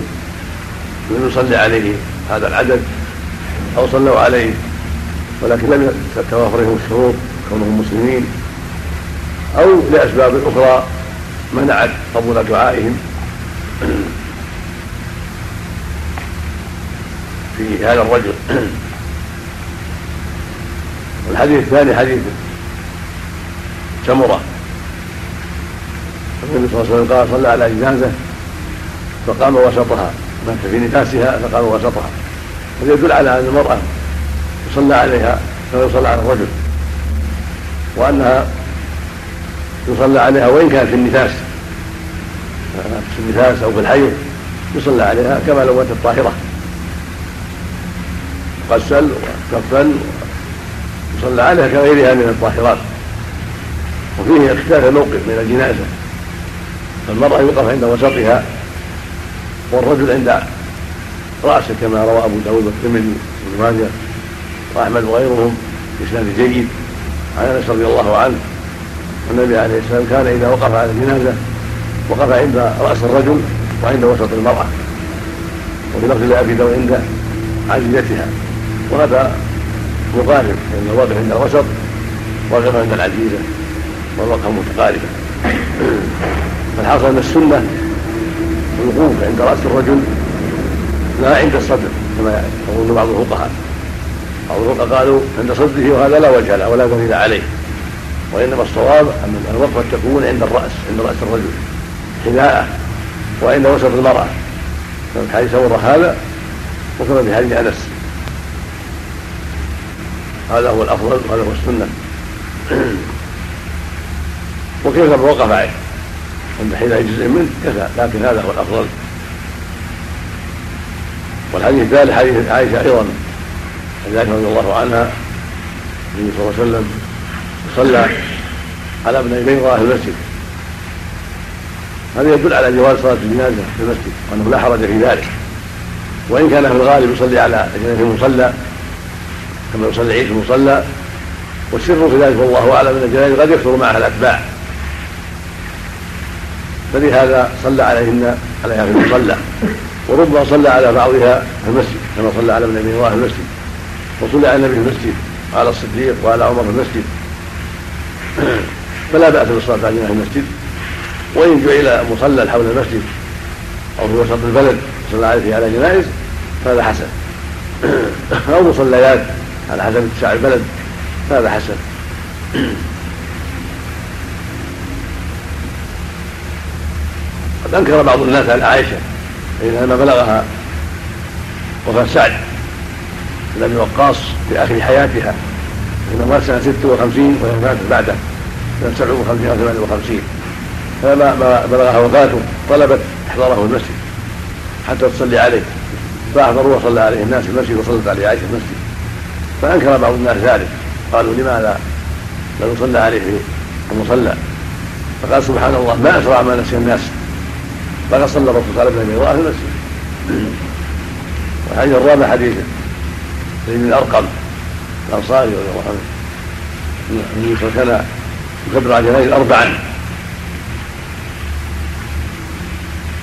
لم يصلي عليه هذا العدد أو صلوا عليه ولكن لم توافرهم الشروط كونهم مسلمين أو لأسباب أخرى منعت قبول دعائهم. *clears throat* في هذا الرجل. *clears throat* والحديث الثاني حديث سمرة النبي صلى الله عليه وسلم قال صلى على جنازة فقام وسطها. مات في نفاسها فقام وسطها. هذا يدل على أن المرأة يصلى عليها كما يصلى على الرجل. وأنها يصلى عليها وإن كانت في النفاس في النفاس أو في الحيض يصلى عليها كما لو ماتت طاهرة. غسل وكفن وصلى عليها كغيرها من الطاهرات. وفيه اختلاف الموقف من الجنازة. فالمراه يوقف عند وسطها والرجل عند رأسه كما روى أبو داود والترمذي وابن ماجه وأحمد وغيرهم بإسناد جيد عن أنس رضي الله عنه النبي عليه السلام كان إذا وقف على الجنازة وقف عند رأس الرجل وعند وسط المرأة وفي لفظ لابي داود عند عزيزتها. وهذا مقارب لأن الوقف عند الوسط وقف عند العزيزة والوقف متقاربة. فالحاصل ان السنة الوقوف عند رأس الرجل لا عند الصدر كما يقول بعض الفقهاء. بعض الفقهاء قالوا عند صدره وهذا لا وجه له ولا دليل عليه. وإنما الصواب أن الوقفة تكون عند الرأس عند رأس الرجل حذاءه وعند وسط المرأة. كما حديث ورى هذا وكما في حديث أنس. هذا هو الأفضل وهذا هو السنة. *clears throat* وكيف من عليه؟ عند حذاء جزء منه كفى لكن هذا هو الأفضل. والحديث الثالث حديث عائشة أيضا عائشه رضي الله عنها النبي صلى الله عليه وسلم صلى على ابن بيضاء في المسجد. هذا يدل على جواز صلاة الجنازة في المسجد وأنه لا حرج في ذلك. وإن كان في الغالب يصلي على في المصلى كما يصلي في المصلى. والسر في ذلك والله أعلم أن الجنائز قد يكثر معها الأتباع. فلهذا صلى عليهن عليها في المصلى. وربما صلى على بعضها في المسجد كما صلى على ابن ابي في المسجد. وصلى على النبي في المسجد وعلى الصديق وعلى عمر في المسجد. *clears throat* فلا بأس بالصلاة عليهما في المسجد. وإن جعل مصلى حول المسجد أو في وسط البلد صلى عليه على جنائز فهذا حسن. *clears throat* أو مصليات على حسب اتساع البلد فهذا حسن. *clears throat* قد أنكر بعض الناس على عائشة لما بلغها وفاة سعد بن أبي وقاص في آخر حياتها إنه مات سنة 56 وهي ماتت بعده سنة 57 أو 58 فلما بلغها وفاته طلبت إحضاره المسجد حتى تصلي عليه. فاحضروا وصلى عليه الناس في المسجد وصلت عليه عائشة في المسجد. فأنكر بعض الناس ذلك. قالوا لماذا لا نصلى عليه في المصلى فقال سبحان الله ما أسرع ما نسي الناس. لقد صلى الرسول صلى الله عليه وسلم في المسجد. والحديث الرابع حديث زيد بن الارقم الأنصاري رضي الله عنه. النبي صلى الله عليه وسلم يكبر على جنائز اربعا.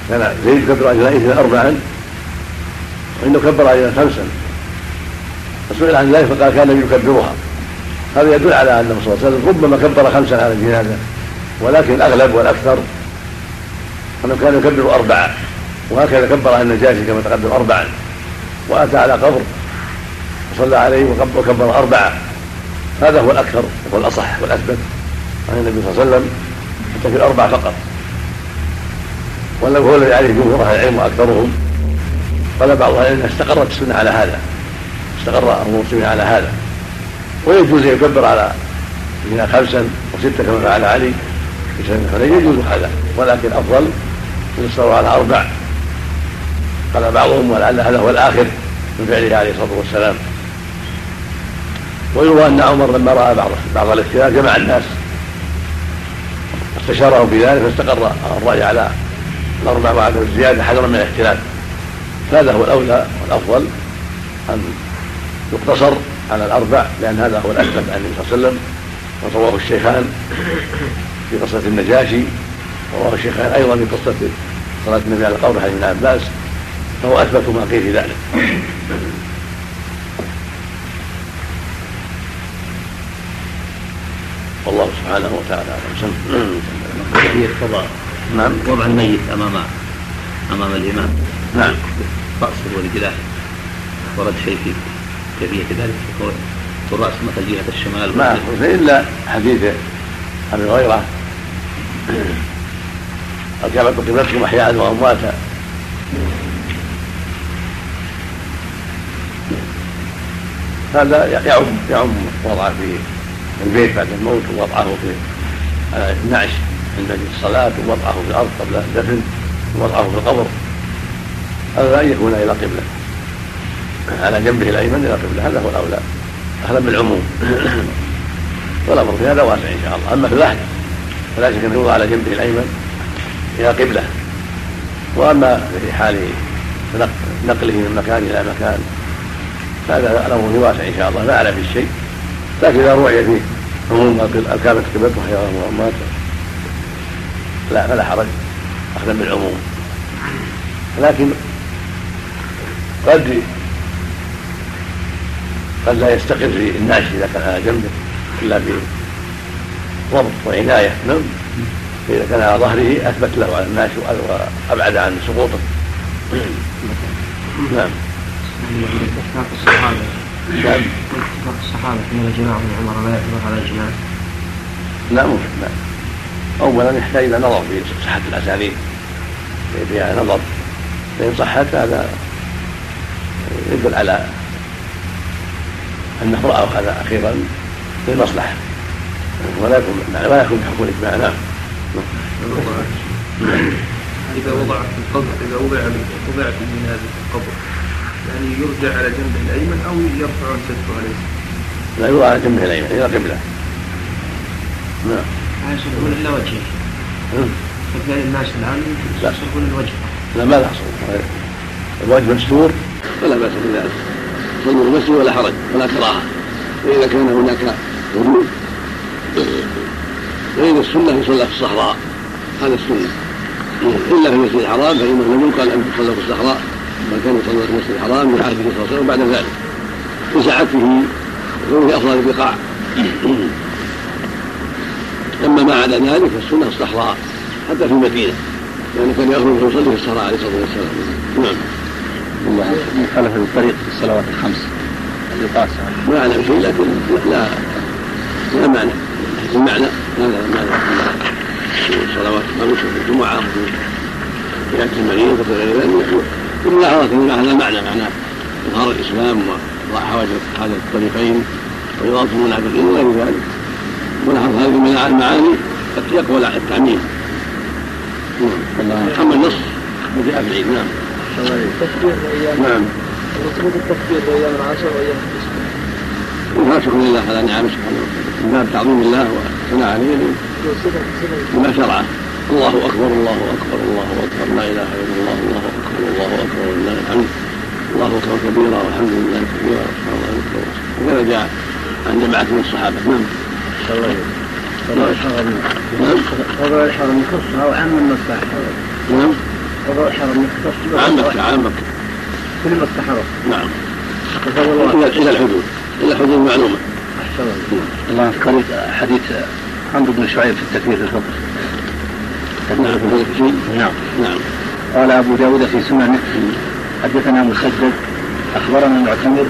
كان زيد يكبر على جنائز اربعا. وإنه كبر على خمسا. فسئل عن ذلك فقال كان يكبرها. هذا يدل على انه صلى الله عليه وسلم ربما كبر خمسا على الجنازة. ولكن الاغلب والأكثر أنه كان يكبر اربعه وهكذا كبر النجاشي كما تقدم اربعا. وأتى على قبر. وصلى عليه وكبر اربعه هذا هو الأكثر وهو الاصح والأثبت عن النبي صلى الله عليه وسلم. حتى في فقط. ولو هو الذي عليه جمهور أهل العلم وأكثرهم. قال بعض أهل العلم استقرت السنة على هذا. استقر أمر المسلمين على هذا. ويجوز أن يكبر على خمسا وستة كما فعل علي في الحنين يجوز هذا. ولكن أفضل يصبر على أربع قال بعضهم ولعل هذا هو الآخر من فعله عليه الصلاة والسلام. ويروى أن عمر لما رأى بعض بعض الاختلاف جمع الناس. استشارهم في ذلك فاستقر الرأي على الأربع وعدم الزيادة حذرا من الاختلاف. هذا هو الأولى والأفضل أن يقتصر على الأربع لأن هذا هو الأثبت عن النبي صلى الله عليه وسلم. ورواه الشيخان في قصة النجاشي. ورواه الشيخان أيضا في قصه صلاه النبي على القبر حديث ابن عباس فهو أثبت ما قيل في ذلك. والله سبحانه وتعالى أعلم. كيفيه قضاء. نعم. وضع الميت أمام أمام الإمام. نعم. راسه ورجلاه ورد شيء في كيفية ذلك؟ والراس مثل جهة الشمال. ما إلا حديث أبي هريرة. الكعبة قبلتكم أحياء وأمواتا هذا يعم يعم وضعه في البيت بعد الموت ووضعه في النعش عند الصلاة ووضعه في الأرض قبل الدفن ووضعه في القبر. هذا أن يكون إلى قبلة. على جنبه الأيمن إلى قبلة. هذا هو الأولى. أهلا بالعموم. *coughs* والأمر في هذا واسع إن شاء الله. أما في اللحد فلا شك أنه يوضع على جنبه الأيمن. إلى قبلة. وأما في حال نقله من مكان إلى مكان هذا الأمر واسع إن شاء الله لا أعلم بالشيء لكن إذا روعي فيه عموم الكعبة قبلته حيوان وأموات لا فلا حرج أخذا بالعموم. لكن قد قد لا يستقر في الناشي إذا كان على جنبه إلا بضبط وعناية. نعم. فإذا كان على ظهره أثبت له على الناشي وأبعد عن سقوطه. نعم. اتفاق الصحابة. نعم. اتفاق الصحابة أن الجماعة من عمر لا يعتبر على الجماعة لا ممكن لا أولا يحتاج إلى نظر في صحة الأساليب فيها نظر فإن صحت هذا يدل على أنه رأوا هذا أخيرا للمصلحة ولا يكون ولا يكون بحكم الإجماع. نعم. إذا وضع في القبر إذا وضع وضع في الجنازة في القبر. يعني يرجع على جنبه الأيمن أو يرفع سده عليه؟ لا يوضع على جنبه الأيمن إلى قبلة. نعم. يصرفون إلا وجهه. فعل الناس الآن يصرفون الوجه. لا ما لا حصل الوجه مستور؟ فلا بأس بذلك. صلوا المسجد ولا حرج ولا كراهة. وإذا كان هناك وجود فإن السنة يصلى في الصحراء. هذا السنة. إلا في المسجد الحرام فإنه لم يقال أن تصلى في الصحراء بل كان يصلى في المسجد الحرام من عهده صلى الله عليه وسلم بعد ذلك. لسعته وكونه أفضل البقاع. أما ما عدا ذلك فالسنة الصحراء حتى في المدينة. يعني كان يخرج ويصلي في الصحراء عليه الصلاة والسلام. نعم. الله مخالفة الطريق في الصلوات الخمس. اللي ما أعلم شيء لكن لا لا معنى المعنى لا لا الصلوات الخمس وفي الجمعة عيادة المريض وفي غير ذلك. كل ان هذا المعنى معنى إظهار الإسلام وإضاء حوائج هذا الطريقين وإضافة المنافقين وغير ذلك. ولاحظ هذه من المعاني قد يقوى التعميم. نعم. أما النص فجاء في العيد نعم التكبير وايام نعم. التكبير وايام العشر وأيام وها شكر لله على نعمه سبحانه وتعالى. من باب تعظيم الله والثناء عليه. بما شرعه الله أكبر الله أكبر الله أكبر. لا إله إلا الله الله أكبر الله أكبر. ولله الحمد. الله أكبر كبيرا والحمد لله كبيرا. سبحان الله اكبر وكذا جاء عن جماعة من الصحابة. نعم. فضل الحرم فضل الحرم يخص أو عام مكه نعم. فضل الحرم يخص عام مكه عام مكه كل مكه حرم نعم إلى الحدود. إلى الحدود معلومه الله. يذكرك. حديث عمرو بن شعيب في التكبير في الفطر نعم نعم. نعم. قال أبو داود في سننه حدثنا مسدد. أخبرنا المعتمر.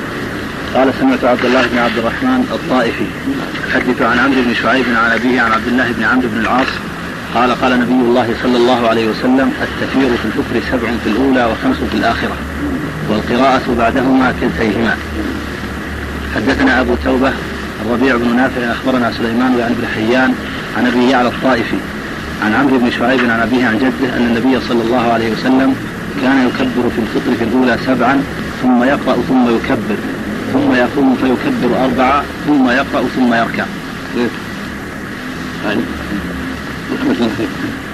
قال سمعت عبد الله بن عبد الرحمن الطائفي يحدث عن عمرو بن شعيب عن أبيه عن عبد الله بن عمرو بن العاص. قال قال نبي الله صلى الله عليه وسلم التكبير في الفطر سبع في الأولى وخمس في الآخرة والقراءة بعدهما كلتيهما. حدثنا أبو توبة الربيع بن نافع أخبرنا سليمان يعني بن حيان عن أبي يعلى الطائفي عن عمرو بن شعيب عن أبيه عن جده أن النبي صلى الله عليه وسلم كان يكبر في الفطر في الأولى سبعا ثم يقرأ ثم يكبر ثم يقوم فيكبر أربعة ثم يقرأ ثم يركع.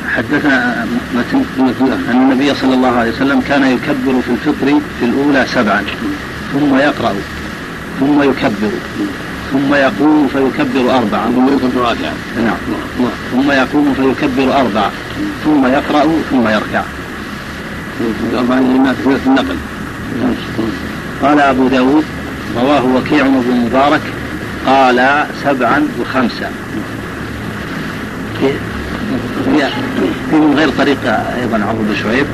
حدثنا متن أن النبي صلى الله عليه وسلم كان يكبر في الفطر في الأولى سبعا ثم يقرأ. ثم يكبر ثم يقوم فيكبر أربعة ثم يكبر راكعا نعم ثم يقوم فيكبر أربعة ثم يقرأ ثم يركع أربعة لما تكبيرة النقل قال أبو داود رواه وكيع بن مبارك قال سبعا وخمسة في من غير طريق أيضا عمرو بن شعيب